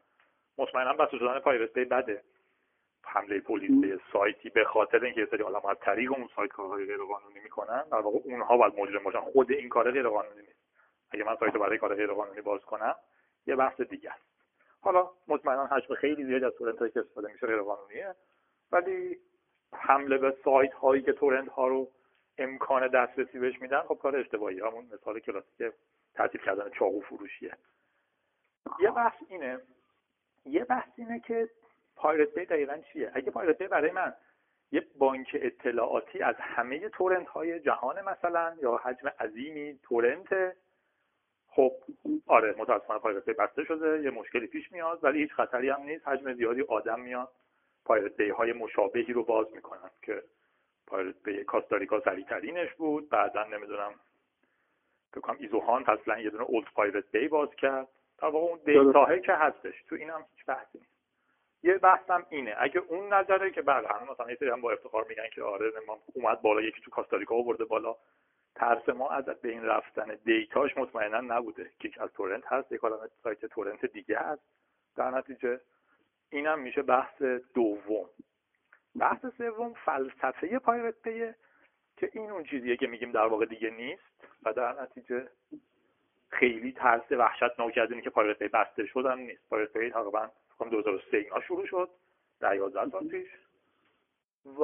مطمئنا بسته شدن پایرت بی بده. حمله پلیس به سایتی به خاطر اینکه یه سری آدم از طریق اون سایت کارهای غیر قانونی می‌کنن در واقع اونها باید مجرم باشن. خود این کار غیر قانونی نیست. اگه من سایت رو برای کار غیر قانونی باز کنم یه بحث دیگه است. حالا مطمئنا حجم خیلی زیادی از تورنت هایی که استفاده میشه غیر قانونیه. ولی حمله به سایت هایی که تورنت ها رو امکان دسترسی بهش میدن خب کار اشتباهی. همون مثال کلاسیک تعطیل کردن چاقو فروشیه. یه بحث اینه. یه بحث اینه که پایرت بی دقیقا چیه؟ اگه پایرت برای من یه بانک اطلاعاتی از همه تورنت های جهان مثلا یا حجم عظیمی تورنت خب آره متاسفانه Pirate Bay بسته شده یه مشکلی پیش میاد ولی هیچ خطری هم نیست. حجم زیادی آدم میاد. Pirate Bay های مشابهی رو باز می‌کنن که Pirate Bay کاستاریکا سریعترینش بود. بعدا نمی‌دونم فکر کنم isoHunt اصلا یه دونه Old Pirate Bay باز کرد. در واقع اون data هایی که هستش تو اینم هیچ بحثی نیست. یه بحثم اینه اگه اون نظره که بله همه مثلا یه سری هم با افتخار میگن که آره ما اومد بالا یکی تو کاستاریکا آورده بالا. ترس ما از از بین رفتن data ش مطمئنا نبوده. که از torrent هست یک عالمه سایت torrent دیگه هست. در نتیجه اینم میشه بحث دوم. بحث سوم فلسفه Pirate Bay ه که این اون چیزیه که میگیم در واقع دیگه نیست و در نتیجه خیلی ترس وحشتناک از که Pirate Bay بسته شد هم نیست. Pirate Bay تقریبا فکر کنم 2003 اینا شروع شد در 11 سال پیش. و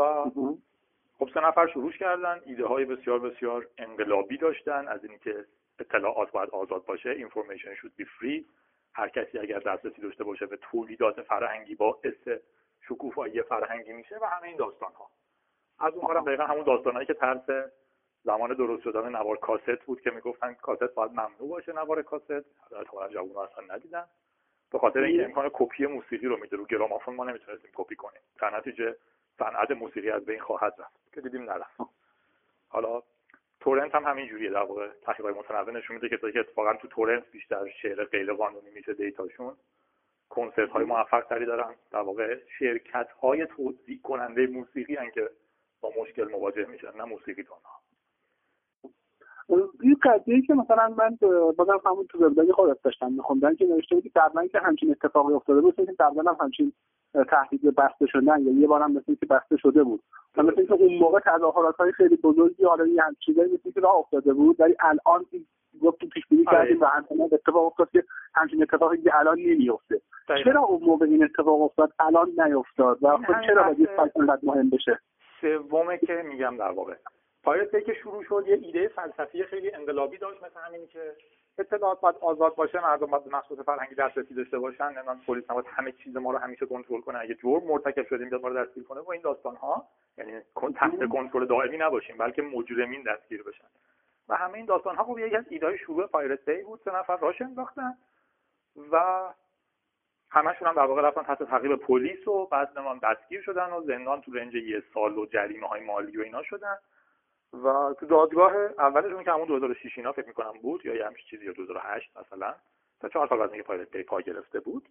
خب سه نفر شروع کردن ایده های بسیار بسیار انقلابی داشتن. از اینکه اطلاعات باید آزاد باشه information should be free. هر کسی اگر دسترسی داشته باشه به تولیدات فرهنگی باعث شکوفایی فرهنگی میشه و همه این داستان ها از اون کارم دقیقا همون داستانهایی که ترس زمان درست شدن نوار کاست بود که می‌گفتن کاست باید ممنوع باشه نوار کاست. احتمالا جوون اصلا ندیدن. به خاطر اینکه امکان کپی موسیقی رو میده رو گرامافون ما نمی‌تونستیم کپی کنیم. در نتیجه صنعت موسیقی از بین خواهد رفت که دیدیم نرفت. حالا تورنت هم همین جوریه در واقع. تحقیقات متنوع نشون میده که که اتفاقا تو تورنت بیشتر شعر غیر قانونی میشه دیتاشون کنسرت های موفق تری دارن. در واقع شرکت های توزیع کننده موسیقی هن که با مشکل مواجه میشن نه موسیقی دانا این قضیه که مثلا من بازم همون تو وبلاگ خودت داشتم میخوندن که نوشته بودی قبلا که همچین اتفاقی افتاده بود که قبلا هم همچین تهدید بسته شدن یا یه بارم مثل که بسته شده بود. و مثل اینکه اون موقع تظاهرات های خیلی بزرگی حالا یه همچین چیزایی مثل که راه افتاده بود ولی الان گفت تو پیش بینی کردیم و همچنان اتفاق افتاد که همچین اتفاقی که الان نمیفته چرا اون موقع این اتفاق افتاد؟ الان نیفتاد. و خب چرا باید انقدر مهم بشه؟ سومه که میگم در واقع. پایرت که شروع شد یه ایده فلسفی خیلی انقلابی داشت مثل همینی که اطلاعات باید آزاد باشه مردم باید به فرهنگی دسترسی داشته باشن. نمی‌دونم پلیس نباید همه چیز ما رو همیشه کنترل کنه. اگه جرم مرتکب شدیم بیاد ما رو دستگیر کنه. و این داستان ها یعنی تحت کنترل دائمی نباشیم بلکه مجرمین دستگیر بشن. و همه این داستان ها خب یکی از ایده شروع پایرت دی بود. سه نفر راش انداختن و همشون هم در واقع رفتن تحت تعقیب پلیس و بعد نمی‌دونم دستگیر شدن و زندان تو رنج یه سال و جریمه های مالی و اینا شدن. و تو دادگاه اولشون که همون 2006 اینا فکر می‌کنم بود یا یه همچین چیزی یا 2008 مثلا. تا چهار سال بعد میگه Pirate Bay پا گرفته بود.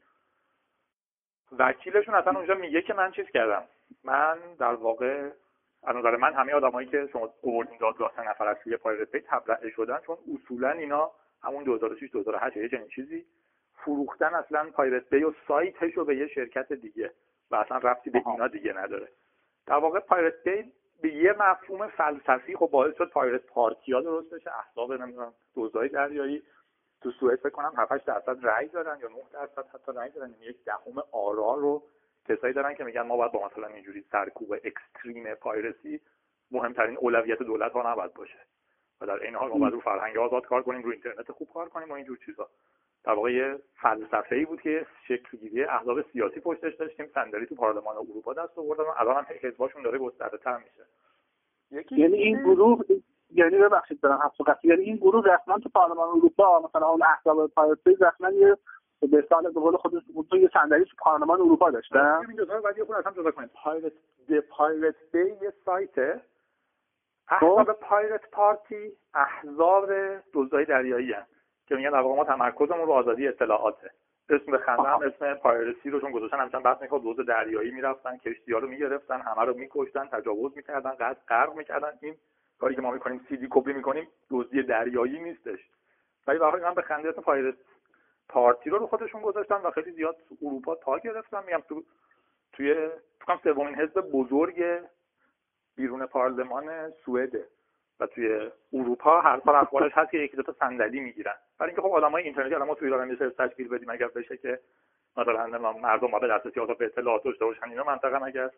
وکیلشون اصلا اونجا میگه که من چیز کردم. من در واقع از نظر من همه آدمایی که شما آوردین دادگاه سه نفر از توی Pirate Bay تبرئه شدن چون اصولا اینا همون 2006 2008 یه چنین چیزی فروختن اصلا Pirate Bay و سایتش رو به یه شرکت دیگه. و اصلا ربطی به اینا دیگه نداره. در واقع Pirate Bay یه مفهوم فلسفی خب باعث شد Pirate Party ا درست بشه احزاب نمی‌دونم دزدای دریایی. تو سوئد فکر کنم 7 درصد رأی دارن یا 9 درصد حتی رأی دارن یعنی یک دهم آرا رو کسایی دارن که میگن ما باید با مثلا اینجوری سرکوب اکستریم پایرسی مهمترین اولویت دولت ها نباید باشه. و در این حال ما باید رو فرهنگ آزاد کار کنیم رو اینترنت خوب کار کنیم و اینجور چیزا. در واقع یه فلسفه ای بود که شکلگیری احزاب سیاسی پشتش داشتیم. صندلی تو پارلمان اروپا دست آوردن و الان هم حزباشون داره گسترده تر میشه. یعنی این گروه یعنی ببخشید برم حفظ یعنی این گروه رسما تو پارلمان اروپا مثلا اون احزاب پایرت رسما یه به سال به قول خودش یه صندلی تو پارلمان اروپا داشتن. این دو تا بعد یه خود اصلا جدا کنیم پایرت د پایرت دی یه سایت احزاب پایرت پارتی احزاب دزدای دریایی هست که میگن در واقع ما تمرکزمون رو آزادی اطلاعاته. اسم خنده هم اسم پایرسی رو چون گذاشتن همچنان بحث می‌کنه دوز دریایی می‌رفتن کشتی ها رو می‌گرفتن همه رو میکشتن تجاوز می‌کردن قد غرق می‌کردن. این کاری که ما می‌کنیم سی دی کپی می‌کنیم دزدی دریایی نیستش. ولی واقعا من به خنده اسم پایرت پارتی رو رو خودشون گذاشتن و خیلی زیاد اروپا تا گرفتن. میگم تو توی تو سومین حزب بزرگ بیرون پارلمان سوئده و توی اروپا هر سال اخبارش هست که یکی دو تا صندلی می‌گیرن. برای اینکه خب آدمای اینترنتی الان ما توی ایران میشه تشکیل بدیم اگر بشه که مثلا مردم باید دسترسی به اطلاعات داشته باشن اینا منطقا اگر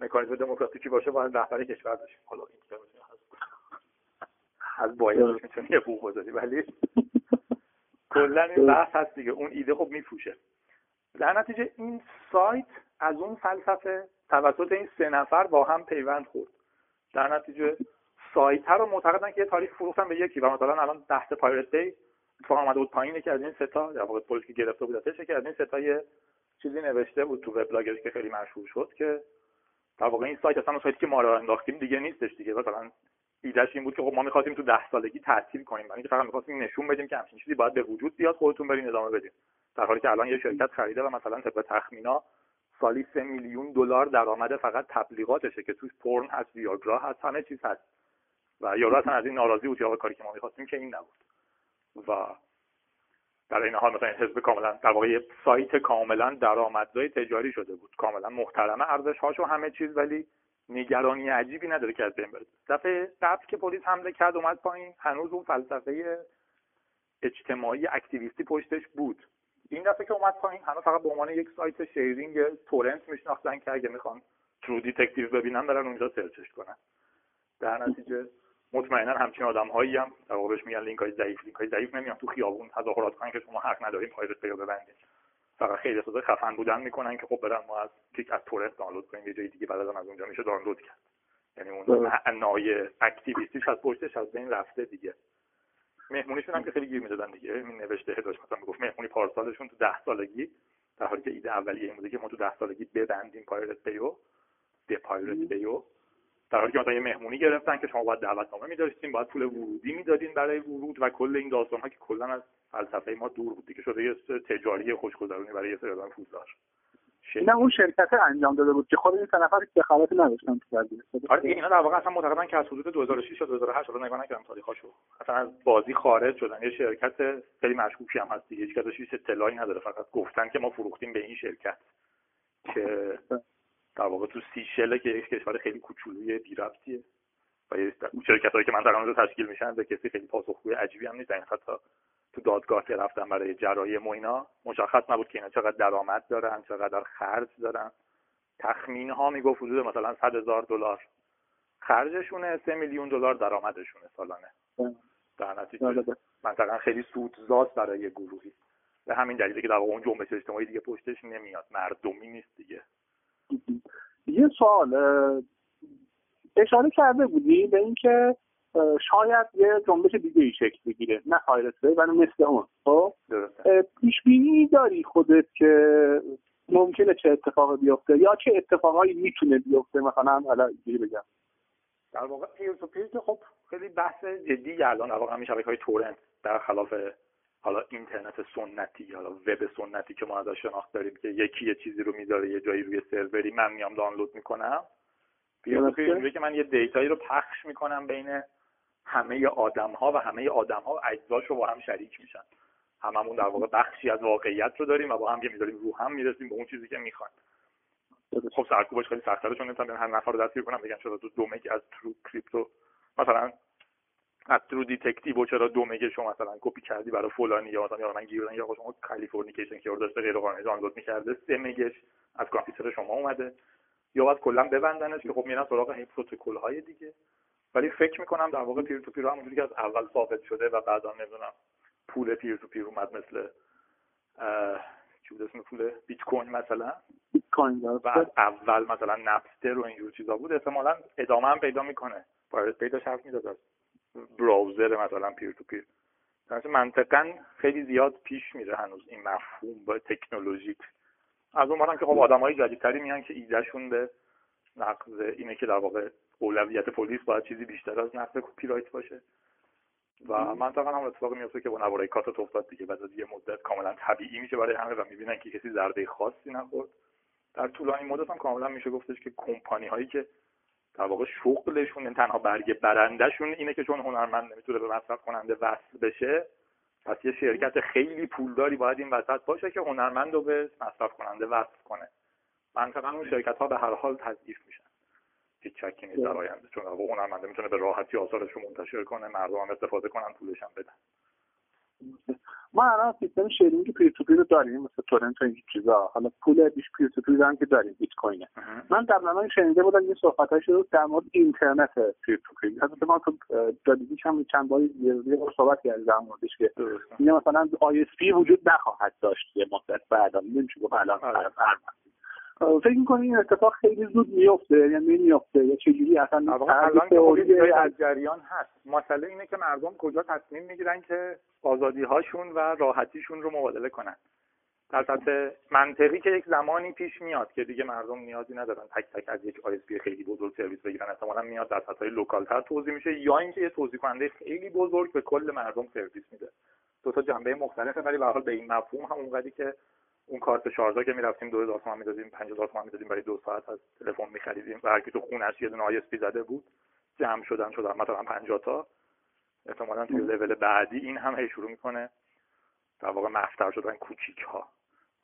مکانیزم دموکراتیکی باشه باید رهبر کشور داشتیم حالا این از باید می‌تونی یه بوق بذاری ولی کلا این بحث هست دیگه. اون ایده خب میفروشه. در نتیجه این سایت از اون فلسفه توسط این سه نفر با هم پیوند خورد. در نتیجه سایت رو معتقدن که یه تاریخ فروختن به یکی. و مثلا الان بحث پایرت دی اتفاق آمده بود پایینه که از این ستا در واقع پلیس که گرفته بودتش که از این ستا یه چیزی نوشته بود تو وبلاگش که خیلی مشهور شد که در واقع این سایت اصلا سایتی که ما رو انداختیم دیگه نیستش دیگه. مثلا ایدهش این بود که خب ما می‌خواستیم تو ده سالگی تعطیل کنیم. یعنی فقط می‌خواستیم نشون بدیم که همچین چیزی باید به وجود بیاد خودتون برین ادامه بدین. در حالی که الان یه شرکت خریده و مثلا طبق تخمینا سالی سه میلیون دلار درآمد فقط تبلیغاتشه که توش پرن هست ویاگرا هست همه چیز هست. و یارو اصلا از این ناراضی بود یا کاری که ما می‌خواستیم که این نبود. و در این حال مثلا حزب کاملا در واقع سایت کاملا درآمدزای تجاری شده بود. کاملا محترمه ارزش هاش و همه چیز ولی نگرانی عجیبی نداره که از بین بره. دفعه قبل که پلیس حمله کرد اومد پایین. هنوز اون فلسفه اجتماعی activist ی پشتش بود. این دفعه که اومد پایین هنوز فقط به عنوان یک سایت sharing torrent میشناختن که اگه می‌خوان True Detective ببینن برن اونجا search ش کنن. در نتیجه مطمئنا همچین آدم هایی هم در واقع میگن لینک های ضعیف لینک های ضعیف نمیان. تو خیابون تظاهرات کنن که شما حق نداریم Pirate Bay و ببندید فقط خیلی احساس خفن بودن می‌کنن که خب برن ما از Kickass Torrent دانلود کنیم یه جای دیگه بعد از اونجا میشه دانلود کرد. یعنی اون معنای activist یش از پشتش از بین رفته دیگه. مهمونیشون هم که خیلی گیر می‌دادن دیگه. این نوشته داشت مثلا می‌گفت مهمونی پارسالشون تو ده سالگی در حالی که ایده اولیه این بوده که ما تو ده سالگی ببندیم Pirate Bay و به پایرت بیو در حالی که مثلا یه مهمونی گرفتن که شما باید دعوتنامه می‌داشتین باید پول ورودی می‌دادین برای ورود و کل این داستان ها که کلا از فلسفه ما دور بود دیگه شده یه تجاری خوشگذرونی برای یه سری آدم پولدار نه اون شرکت انجام داده بود که خود این سه نفر دخالتی نداشتن تو آره اینا در واقع اصلا معتقدن که از حدود 2006 تا 2008 رو نگاه نکردم تاریخاشو اصلا از بازی خارج شدن. یه شرکت خیلی مشکوکی هم هست دیگه. هیچ کسی اطلاعی نداره. فقط گفتن که ما فروختیم به این شرکت که در واقع تو سیشله که یک کشور خیلی کوچولوی بی ربطیه و شرکت هایی که من در تشکیل میشن به کسی خیلی پاسخگوی عجیبی هم نیست. حتی تو دادگاه که رفتن برای جرایی موینا مشخص نبود که اینا چقدر درآمد دارن چقدر خرج دارن. تخمین ها می‌گفت حدود مثلا صد هزار دلار خرجشونه سه میلیون دلار درآمدشونه سالانه. در نتیجه منطقا خیلی سودزاست برای گروهی. به همین دلیلی که در اون جنبش اجتماعی دیگه پشتش نمیاد. مردمی نیست دیگه. یه سوال اشاره کرده بودی به اینکه شاید یه جنبش دیگه ای شکل بگیره نه پایرسه ولی مثل اون خب؟ پیش بینی داری خودت که ممکنه چه اتفاقی بیفته یا چه اتفاقایی می‌تونه بیفته؟ مثلا حالا اینجوری بگم. در واقع پیر تو پیر که خب خیلی بحث جدی الان در واقع همین شبکه های تورنت در خلاف حالا اینترنت سنتی حالا وب سنتی که ما ازش شناخت داریم که یکی یه چیزی رو می‌ذاره یه جایی روی سروری من میام دانلود می‌کنم. پیر که من یه دیتایی رو پخش می‌کنم بین همه آدم ها و همه آدم ها اجزاش رو با هم شریک میشن. هممون در واقع بخشی از واقعیت رو داریم و با هم که می‌ذاریم رو هم می‌رسیم به اون چیزی که می‌خوایم. خب سرکوبش خیلی سخت‌تره چون نمی‌تونم هر نفر رو دستگیر کنم بگم چرا تو دو مگ از ترو کریپتو مثلا از True Detective چرا دو meg شما مثلا کپی کردی برای فلانی یا مثلا یا من گیر یا شما Californication که داشته غیر قانونی دانلود می‌کرده سه meg ش از کامپیوتر شما اومده. یا باید کلا ببندنش که خب میرن سراغ این پروتکل های دیگه. ولی فکر می‌کنم در واقع peer to peer همونجوری که از اول ثابت شده و بعدا نمی‌دونم پول peer to peer اومد مثل چی بود اسم پول؟ بیت کوین مثلا. بیت کوین و از اول مثلا Napster و اینجور چیزا بود احتمالا ادامه هم پیدا می‌کنه. باید پیدا حرف می‌داد براوزر مثلا پیر تو پیر منطقا خیلی زیاد پیش میره هنوز این مفهوم با تکنولوژیک. از اون که خب آدم های جدیدتری میان که ایدهشون به نقض اینه که در واقع اولویت پلیس باید چیزی بیشتر از نقض کپی باشه. و منطقا هم اتفاقی میفته که با نوارای کاتو افتاد دیگه بعد از یه مدت کاملا طبیعی میشه برای همه و می‌بینن که کسی ضربه خاصی نخورد. در طولانی مدت هم کاملا میشه گفتش که کمپانی هایی که در واقع شغلشون تنها برگ برندهشون اینه که چون هنرمند نمی‌تونه به مصرف کننده وصل بشه پس یه شرکت خیلی پولداری باید این وسط باشه که هنرمند رو به مصرف کننده وصل کنه. منطقا اون شرکت ها به هر حال تضعیف میشن. هیچ شکی نیست در آینده چون هنرمنده می‌تونه به راحتی آثارش رو منتشر کنه مردم هم استفاده کنن پولش هم بدن. ما الان سیستم sharing peer to peer داریم مثل torrent و این چیزا. حالا پول بیش peer to peer هم که داریم بیت کوینه. من در من شنیده بودم یه صحبت شد در مورد اینترنت peer to peer حتی ما تو دادیش هم چند باری یه صحبت کردیم در موردش که مثلا ISP وجود نخواهد داشت یه مدت بعدا نمیشه گفت الان آره. فکر می‌کنی این اتفاق خیلی زود میفته یعنی نمیفته یا چجوری؟ اصلا از جریان هست. مسئله اینه که مردم کجا تصمیم می‌گیرن که آزادی هاشون و راحتیشون رو مبادله کنن. در سطح منطقی که یک زمانی پیش میاد که دیگه مردم نیازی ندارن تک تک از یک ISP خیلی بزرگ سرویس بگیرن. احتمالا میاد در سطح local تر توزیع میشه یا اینکه یه توزیع کننده خیلی بزرگ به کل مردم سرویس میده. دو تا جنبه مختلفه ولی به حال به این مفهوم هم اونقدری که اون کارت شارژا که می‌رفتیم 2000 تومان می‌دادیم 50000 تومان می‌دادیم برای دو ساعت از تلفن میخریدیم. و هر کی تو خونش یه دونه ISP زده بود جمع شدن شدن مثلا 50 تا. احتمالا توی لول بعدی این هم هی شروع می‌کنه در واقع مفتر شدن کوچیک ها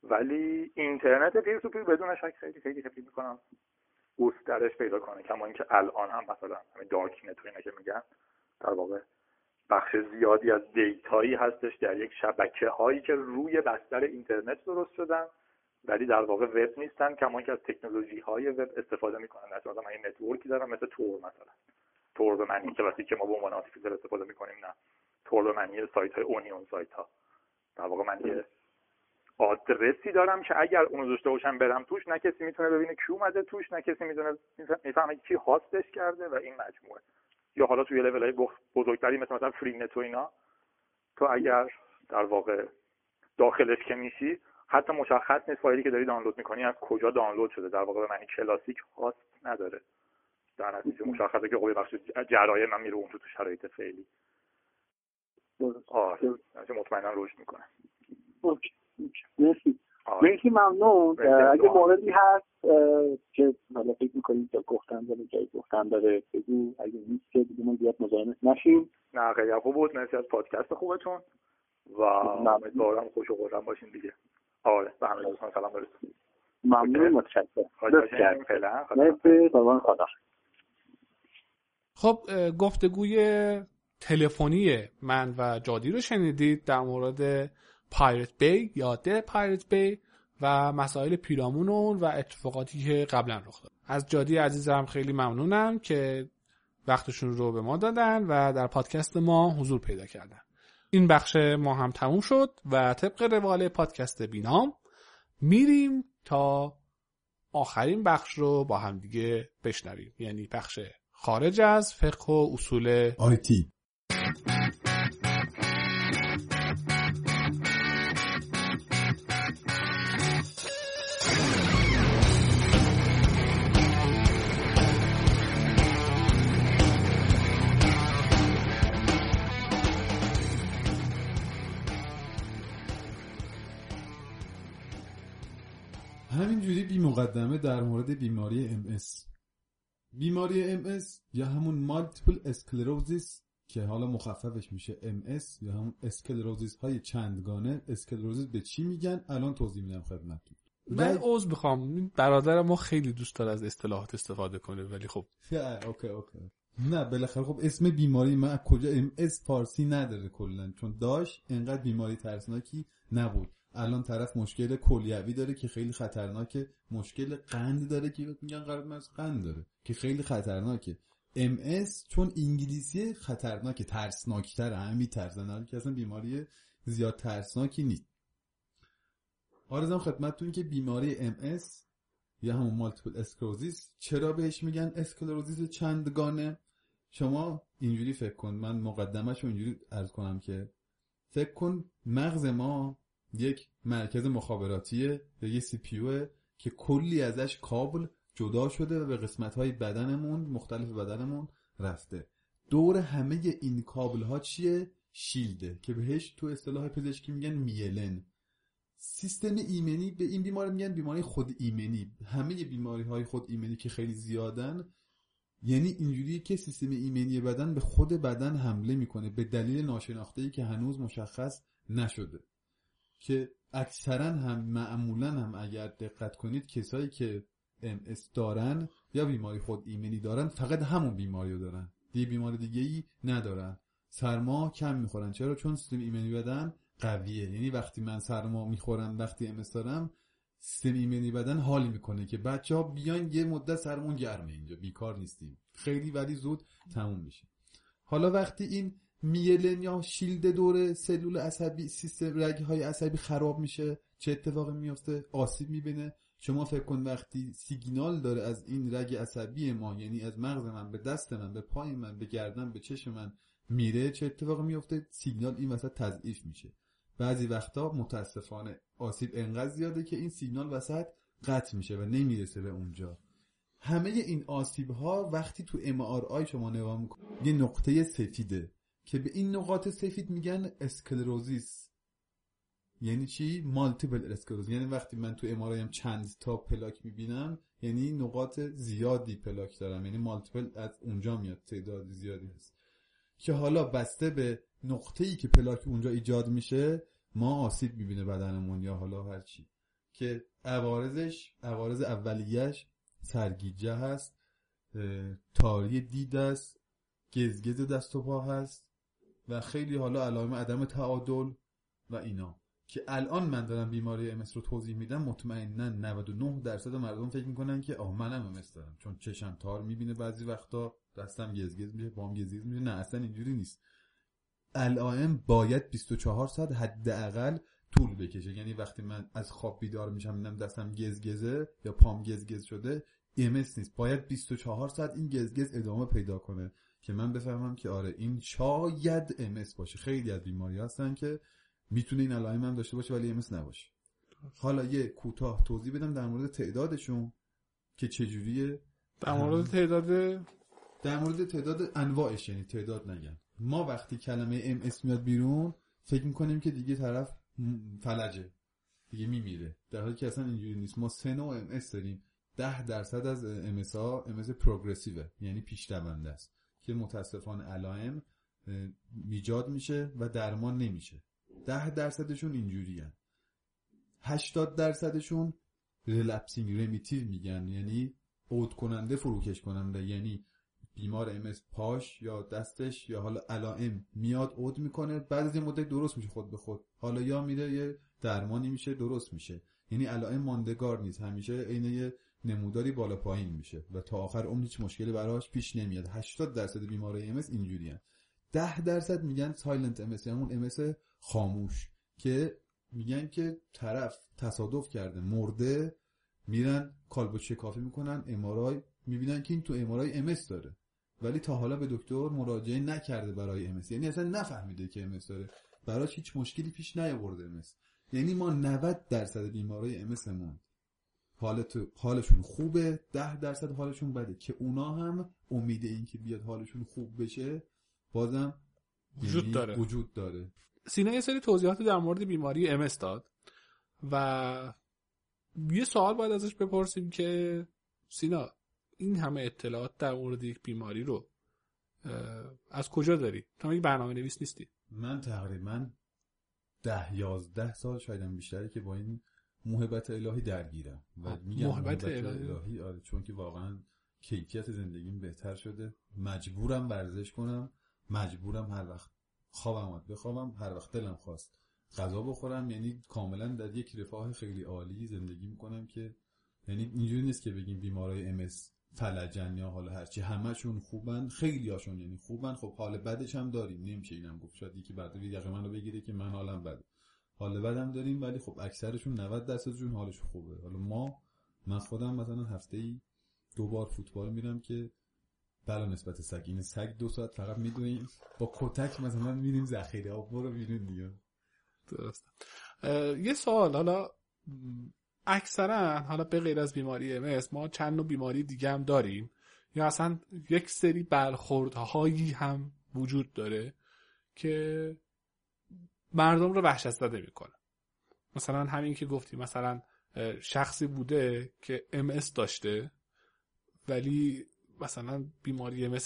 ولی اینترنت peer to peer بدون شک خیلی خیلی خیلی می‌کنم گسترش پیدا کنه. کما اینکه الان هم مثلا همین dark net که میگن در واقع بخش زیادی از data یی هستش در یک شبکه هایی که روی بستر اینترنت درست شدن ولی در واقع وب نیستن. کما که از تکنولوژی های وب استفاده می‌کنن. مثلا من این network ی دارم مثل Tor مثلا. Tor به معنی کلاسیک که ما به عنوان artificial استفاده می‌کنیم نه. Tor به معنی سایت های onion سایت ها در واقع من یه آدرسی دارم که اگر اونو داشته باشم برم توش نه کسی می‌تونه ببینه کی اومده توش نه کسی می‌دونه می‌فهمه کی host ش کرده و این مجموعه. یا حالا توی لول های بزرگتری مثل مثلا Freenet و اینا تو اگر در واقع داخلش که میشی حتی مشخص نیست فایلی که داری دانلود می‌کنی از کجا دانلود شده. در واقع به معنی کلاسیک host نداره. در نتیجه مشخصه که قوی بخش جرایم من میره اونجا تو شرایط فعلی. آره. مطمئنا رشد می‌کنه. مرسی. مرسی ممنون. اگه موردی هست که حالا فکر می‌کنید که گفتن داره جایی گفتن داره بگو. اگه نیست که دیگه من زیاد مزاحمت نشیم. نه خیلی خوب بود. مرسی از پادکست خوبتون. و امیدوارم خوش و خورم باشین دیگه. آره به همه دوستان سلام برسون. ممنون متشکرم. خب گفتگوی تلفنی من و جادی رو شنیدید در مورد پایرت بی یا د پایرت بی و مسائل پیرامون اون و اتفاقاتی که قبلا رخ داد. از جادی عزیزم خیلی ممنونم که وقتشون رو به ما دادن و در پادکست ما حضور پیدا کردن. این بخش ما هم تموم شد و طبق روال پادکست بینام میریم تا آخرین بخش رو با هم دیگه بشنویم. یعنی بخش خارج از فقه و اصول آیتی مقدمه در مورد بیماری MS بیماری MS یا همون multiple sclerosis که حالا مخففش میشه MS یا همون sclerosis های چندگانه. sclerosis به چی میگن؟ الان توضیح میدم خدمتتون. من عذر می‌خوام. برادر ما خیلی دوست داره از اصطلاحات استفاده کنه ولی خب. okay okay. نه بالاخره خب اسم بیماری من کجا؟ MS فارسی نداره کلا چون داشت انقدر بیماری ترسناکی نبود. الان طرف مشکل کلیوی داره که خیلی خطرناکه. مشکل قند داره که میگن قرار از قند داره. که خیلی خطرناکه. MS چون انگلیسی خطرناک ترسناکتر همین ترسناک که اصلا بیماری زیاد ترسناکی نیست. عرضم خدمتتون که بیماری MS یا همون multiple sclerosis چرا بهش میگن sclerosis چندگانه؟ شما اینجوری فکر کن. من مقدمش رو اینجوری عرض کنم که فکر کن مغز ما یک مرکز مخابراتیه یا یه سی پیوه که کلی ازش کابل جدا شده و به قسمت های بدنمون مختلف بدنمون رفته. دور همه این کابل ها چیه؟ شیلده که بهش تو اصطلاح پزشکی میگن میلن. سیستم ایمنی به این بیماری میگن بیماری خود ایمنی. همه بیماری های خود ایمنی که خیلی زیادن یعنی اینجوریه که سیستم ایمنی بدن به خود بدن حمله می‌کنه به دلیل ناشناخته ای که هنوز مشخص نشده. که اکثرا هم معمولا هم اگر دقت کنید کسایی که MS دارن یا بیماری خود ایمنی دارن فقط همون بیماری رو دارن. دیگه بیماری دیگه ای ندارن. سرما کم می‌خورن. چرا؟ چون سیستم ایمنی بدن قویه. یعنی وقتی من سرما می‌خورم وقتی ام دارم سیستم ایمنی بدن حال می‌کنه که بچه ها بیان یه مدت سرمون گرمه اینجا. بیکار نیستیم. خیلی ولی زود تموم میشه. حالا وقتی این میلن یا شیلد دور سلول عصبی سیستم رگ های عصبی خراب میشه. چه اتفاقی میفته؟ آسیب می‌بینه. شما فکر کن وقتی سیگنال داره از این رگ عصبی ما یعنی از مغز من به دست من به پای من به گردن به چشم من میره چه اتفاقی میفته؟ سیگنال این وسط تضعیف میشه. بعضی وقتا متاسفانه آسیب انقدر زیاده که این سیگنال وسط قطع میشه و نمی‌رسه به اونجا. همه این آسیب ها وقتی تو MRI شما نگاه می‌کنید یه نقطه سفیده. که به این نقاط سفید میگن sclerosis. یعنی چی؟ multiple sclerosis یعنی وقتی من تو MRI چند تا پلاک می‌بینم یعنی نقاط زیادی پلاک دارم. یعنی multiple از اونجا میاد تعداد زیادی هست. که حالا بسته به نقطه ای که پلاک اونجا ایجاد میشه ما آسیب می‌بینه بدنمون یا حالا هرچی که عوارضش عوارض اولیش سرگیجه هست تاری دید است گزگز دست و پا هست. و خیلی حالا علائم عدم تعادل و اینا. که الان من دارم بیماری امس رو توضیح میدم مطمئنا 99 درصد مردم فکر می‌کنن که آه منم امس دارم. چون چشم تار می‌بینه بعضی وقتا دستم گزگز میشه بام گزگز میشه. نه اصلا اینجوری نیست. علائم باید 24 ساعت حداقل طول بکشه. یعنی وقتی من از خواب بیدار میشم میدم دستم گزگزه یا پام گزگز شده MS نیست. باید 24 ساعت این گزگز ادامه پیدا کنه. که من بفهمم که آره این شاید MS باشه. خیلی از بیماری هستن که می‌تونه این علائم هم داشته باشه ولی MS نباشه. حالا یه کوتاه توضیح بدم در مورد تعدادشون که چجوریه. در مورد تعداد در مورد تعداد انواعش یعنی تعداد نگن ما وقتی کلمه MS میاد بیرون فکر می‌کنیم که دیگه طرف فلجه. دیگه میمیره. در حالی که اصلا اینجوری نیست. ما سه نوع MS داریم. ده درصد از MS ها MS progressive ه. یعنی پیش است. که متاسفانه علائم میجاد میشه و درمان نمیشه. ده درصدشون اینجوری هن. 80 درصدشون relapsing remitting میگن. یعنی عود کننده فروکش کننده. یعنی بیمار MS پاش یا دستش یا حالا علائم میاد عود می‌کنه. بعد از این مدت درست میشه خود به خود. حالا یا میره یه درمانی میشه درست میشه. یعنی علائم ماندگار نیست. همیشه عین یه نموداری بالا پایین میشه و تا آخر عمر هیچ مشکلی براش پیش نمیاد. 80 درصد بیمارای MS اینجوری هن. 10 درصد میگن silent MS یعنی اون MS خاموش که میگن که طرف تصادف کرده مرده میرن کالبد شکافی می‌کنن MRI می‌بینن که این تو MRI MS داره. ولی تا حالا به دکتر مراجعه نکرده برای MS یعنی اصلا نفهمیده که MS داره. براش هیچ مشکلی پیش نیاورده ام یعنی ما 90 درصد بیمارای ام حالت حالشون خوبه 10 درصد حالشون بده. که اونا هم امید این که بیاد حالشون خوب بشه بازم وجود یعنی داره. وجود داره. سینا یه سری توضیحات در مورد بیماری ام داد و یه سوال باید ازش بپرسیم که سینا این همه اطلاعات در مورد یک بیماری رو از کجا داری؟ تو یک برنامه نویس نیستی. من تقریبا ده یازده سال شایدم بیشتری که با این محبت الهی درگیرم و میگم محبت محبت, الهی. الهی آره چون که واقعا کیفیت زندگیم بهتر شده. مجبورم ورزش کنم. مجبورم هر وقت خوابم اومد بخوابم. هر وقت دلم خواست غذا بخورم. یعنی کاملا در یک رفاه خیلی عالی زندگی می‌کنم که یعنی اینجوری نیست که بگیم بیمارای ام فلجن یا حالا هرچی همشون خوبن. خیلی هاشون یعنی خوبن. خب حال بدش هم داریم. نمیشه اینم گفت. شاید یکی بعد یقه منو بگیره که من حالم بده. حال بدم داریم ولی خب اکثرشون 90 درصدشون حالش خوبه. حالا ما من خودم مثلا هفته ای دو بار فوتبال میرم که بلا نسبت سگ این سگ دو ساعت فقط می‌دونیم با کتک مثلا میریم ذخیره آب برو بیرون دیگه. درست یه سوال حالا اکثرا حالا به غیر از بیماری ام ما چند نوع بیماری دیگه هم داریم؟ یا اصلا یک سری برخوردهایی هم وجود داره که مردم رو وحشت زده می‌کنه. مثلا همین که گفتی مثلا شخصی بوده که ام داشته ولی مثلا بیماری ام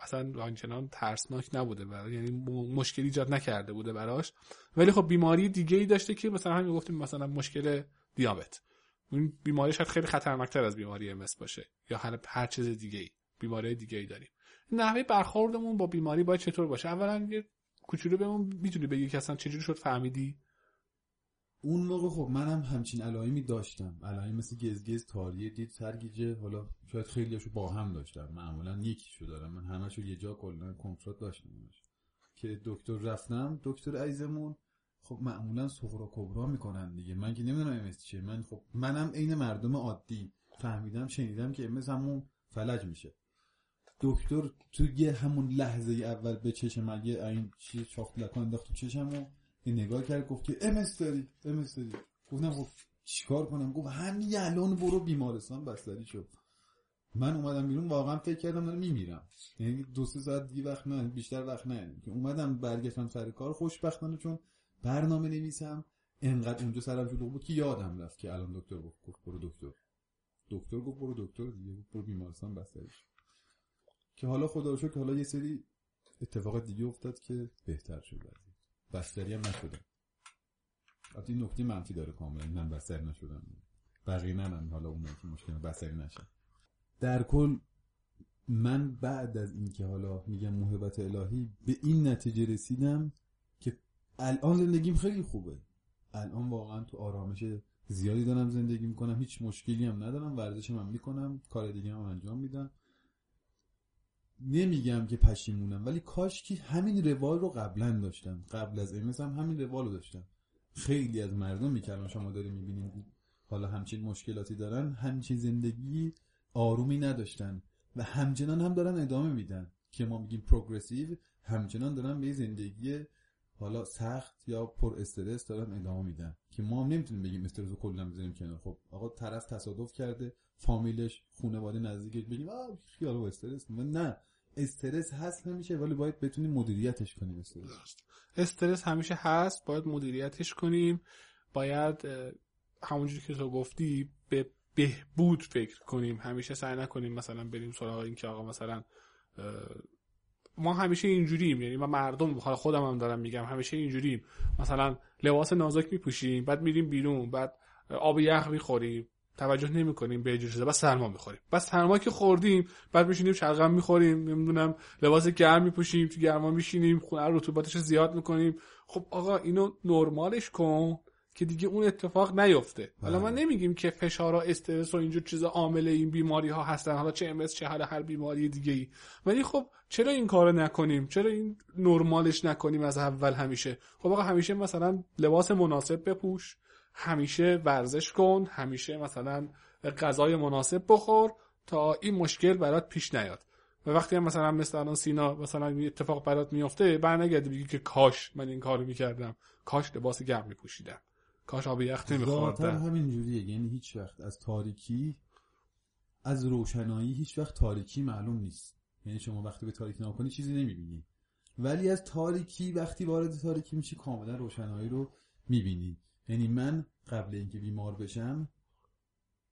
اصلا آنچنان ترسناک نبوده برای یعنی مشکلی ایجاد نکرده بوده براش. ولی خب بیماری دیگه ای داشته که مثلا همین گفتیم مثلا مشکل دیابت. این بیماری شاید خیلی خطرناکتر از بیماری ام باشه یا هر هر چیز دیگه ای بیماری دیگه ای داریم نحوه برخوردمون با بیماری باید چطور باشه؟ اولا یه کوچولو بهمون می‌تونی بگی که اصلا چجوری شد فهمیدی؟ اون موقع خب منم همچین علائمی داشتم. علائمی مثل گزگز تاریه دید سرگیجه. حالا شاید خیلیاشو با هم داشتم. معمولا یکیشو دارم. من همشو یه جا کلا کنترل داشتم که دکتر رفتم دکتر عزیزمون. خب معمولا صغرا کبرا می‌کنن دیگه. من که نمی‌دونم ام چیه. من خب منم عین مردم عادی. فهمیدم شنیدم که ام همون فلج میشه. دکتر تو یه همون لحظه اول به چشم اگه این چی چاخت لکان انداخت تو چشمو این نگاه کرد گفت که ام داری ام داری. گفتم خب چیکار کنم؟ گفت همین الان برو بیمارستان بستری شد من اومدم بیرون واقعا فکر کردم دارم میمیرم. یعنی دو سه ساعت دیگه وقت نه بیشتر وقت نه. که اومدم برگشتم سر کار خوشبختانه چون برنامه نویسم انقدر اونجا سرم شلوغ بود که یادم رفت که الان دکتر گفت برو دکتر. دکتر گفت برو دکتر دیگه برو بیمارستان بستری که حالا خدا رو شکر حالا یه سری اتفاقات دیگه افتاد که بهتر شد بستری هم نشدم این نکته منفی داره کاملا. من بستری نشدم بقیه نه حالا اون که مشکل بستری نشن در کل من بعد از اینکه حالا میگم محبت الهی به این نتیجه رسیدم که الان زندگیم خیلی خوبه. الان واقعا تو آرامش زیادی دارم زندگی می‌کنم. هیچ مشکلی هم ندارم. ورزشم هم می‌کنم. کار دیگه هم انجام میدم. نمیگم که پشیمونم ولی کاش که همین روال رو قبلا داشتم. قبل از امس هم همین روال رو داشتم. خیلی از مردم می‌کردن شما داری می‌بینیم حالا همچین مشکلاتی دارن همچین زندگی آرومی نداشتن و همچنان هم دارن ادامه میدن که ما میگیم پروگرسیو همچنان دارن به زندگی حالا سخت یا پر استرس دارن ادامه میدن. که ما هم نمی‌تونیم بگیم استرس رو کلا بزنیم کنار. خب آقا طرف تصادف کرده فامیلش خانواده نزدیکش بگیم آ خیال و استرس. نه استرس هست نمیشه ولی باید بتونیم مدیریتش کنیم استرس. استرس همیشه هست باید مدیریتش کنیم. باید همونجوری که تو گفتی به بهبود فکر کنیم. همیشه سعی نکنیم مثلا بریم سراغ این که آقا مثلا ما همیشه اینجوریم. یعنی ما مردم حالا خودم هم دارم میگم همیشه اینجوریم. مثلا لباس نازک میپوشیم بعد میریم بیرون بعد آب یخ می‌خوریم. توجه نمی کنیم به چیزا بس سرما می‌خوریم. بس سرما که خوردیم بعد میشینیم شلغم می‌خوریم. نمی‌دونم لباس گرم میپوشیم تو گرما میشینیم خونه رطوبتش زیاد می‌کنیم. خب آقا اینو نرمالش کن که دیگه اون اتفاق نیفته. حالا ما نمیگیم که فشار و استرس و اینجور چیزا عامل این بیماری ها هستن. حالا چه ام چه هر هر بیماری دیگه ای ولی خب چرا این کارو نکنیم؟ چرا این نرمالش نکنیم از اول همیشه؟ خب آقا همیشه مثلا لباس مناسب بپوش. همیشه ورزش کن همیشه مثلا غذای مناسب بخور تا این مشکل برات پیش نیاد. و وقتی هم مثلا مثل الان سینا مثلا اتفاق برات میفته برنگردی بگی که کاش من این کارو می‌کردم. کاش لباس گرم میپوشیدم. کاش آب یخ نمیخوردم. همین جوریه یعنی هیچ وقت از تاریکی از روشنایی هیچ وقت تاریکی معلوم نیست. یعنی شما وقتی به تاریکی نگاه کنی چیزی نمی‌بینی. ولی از تاریکی وقتی وارد تاریکی میشی کاملا روشنایی رو می‌بینی. یعنی من قبل اینکه بیمار بشم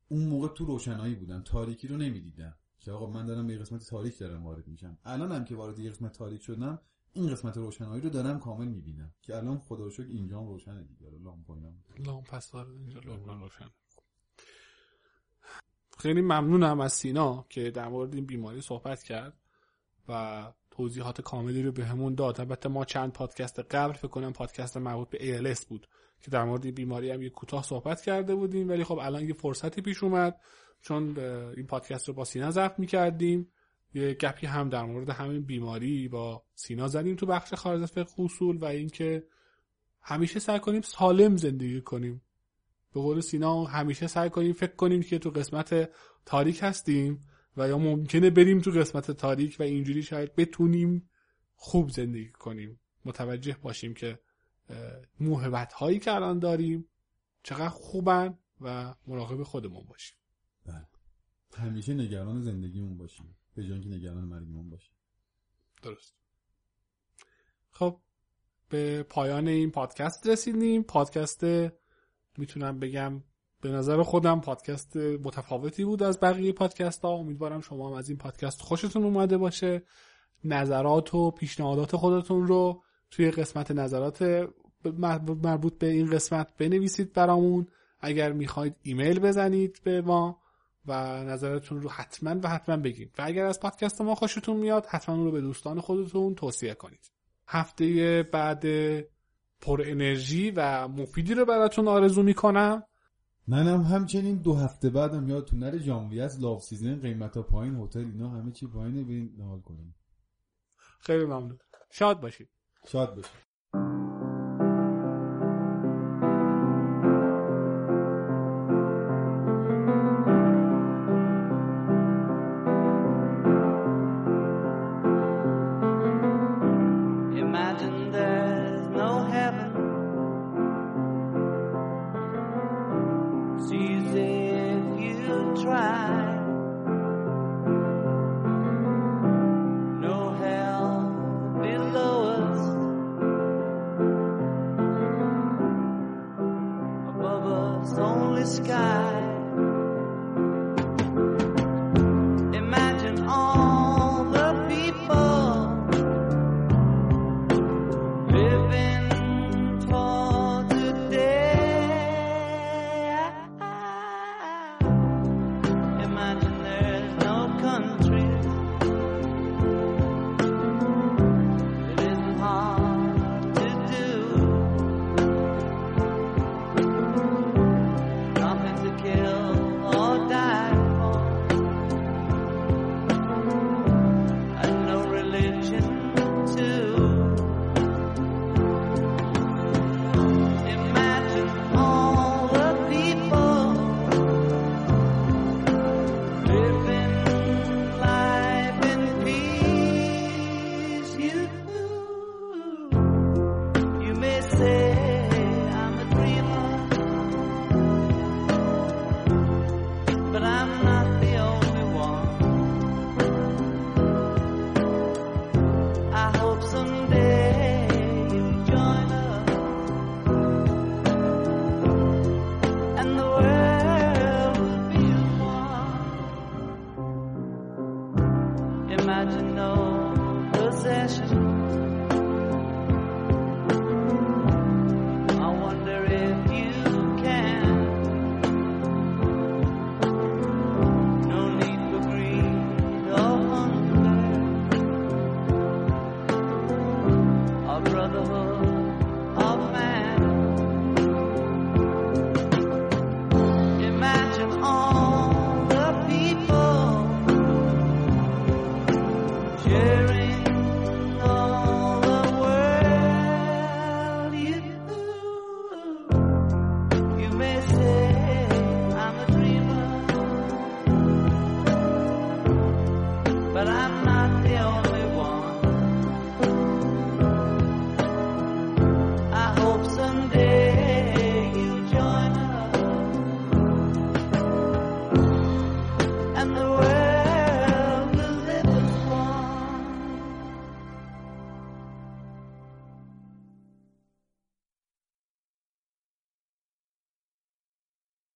اون موقع تو روشنایی بودم تاریکی رو نمی‌دیدم. که آقا من دارم به قسمت تاریک دارم وارد میشم. الان هم که وارد یه قسمت تاریک شدم این قسمت روشنایی رو دارم کامل می‌بینم. که الان خدا رو شکر اینجام روشنه دیگه. لامپ لامپ پس اینجا. روشن. خیلی ممنونم از سینا که در مورد این بیماری صحبت کرد و توضیحات کاملی رو بهمون داد. البته ما چند پادکست قبل فکر کنم پادکست مربوط به ALS بود. که در مورد بیماری هم یه کوتاه صحبت کرده بودیم ولی خب الان یه فرصتی پیش اومد چون این پادکست رو با سینا ضبط می‌کردیم. یه گپی هم در مورد همین بیماری با سینا زدیم تو بخش خارج از فقه اصول و اینکه همیشه سعی کنیم سالم زندگی کنیم. به قول سینا همیشه سعی کنیم فکر کنیم که تو قسمت تاریک هستیم و یا ممکنه بریم تو قسمت تاریک و اینجوری شاید بتونیم خوب زندگی کنیم. متوجه باشیم که موهبت هایی که الان داریم چقدر خوبن و مراقب خودمون باشیم. همیشه نگران زندگیمون باشیم به جای اینکه نگران مرگمون باشیم. درست. خب به پایان این پادکست رسیدیم. پادکست می‌تونم بگم به نظر خودم پادکست متفاوتی بود از بقیه پادکست ها امیدوارم شما هم از این پادکست خوشتون اومده باشه. نظرات و پیشنهادات خودتون رو توی قسمت نظرات مربوط به این قسمت بنویسید برامون. اگر می‌خواید ایمیل بزنید به ما و نظرتون رو حتما و حتما بگید و اگر از پادکست ما خوشتون میاد حتما اون رو به دوستان خودتون توصیه کنید. هفته بعد پر انرژی و مفیدی رو براتون آرزو می‌کنم. منم همچنین دو هفته بعدم یادتون نره ژانویه از low season قیمتا پایین هتل اینا همه چی پایینه. برین حال کنین خیلی ممنون. شاد باشید. ساعت 5.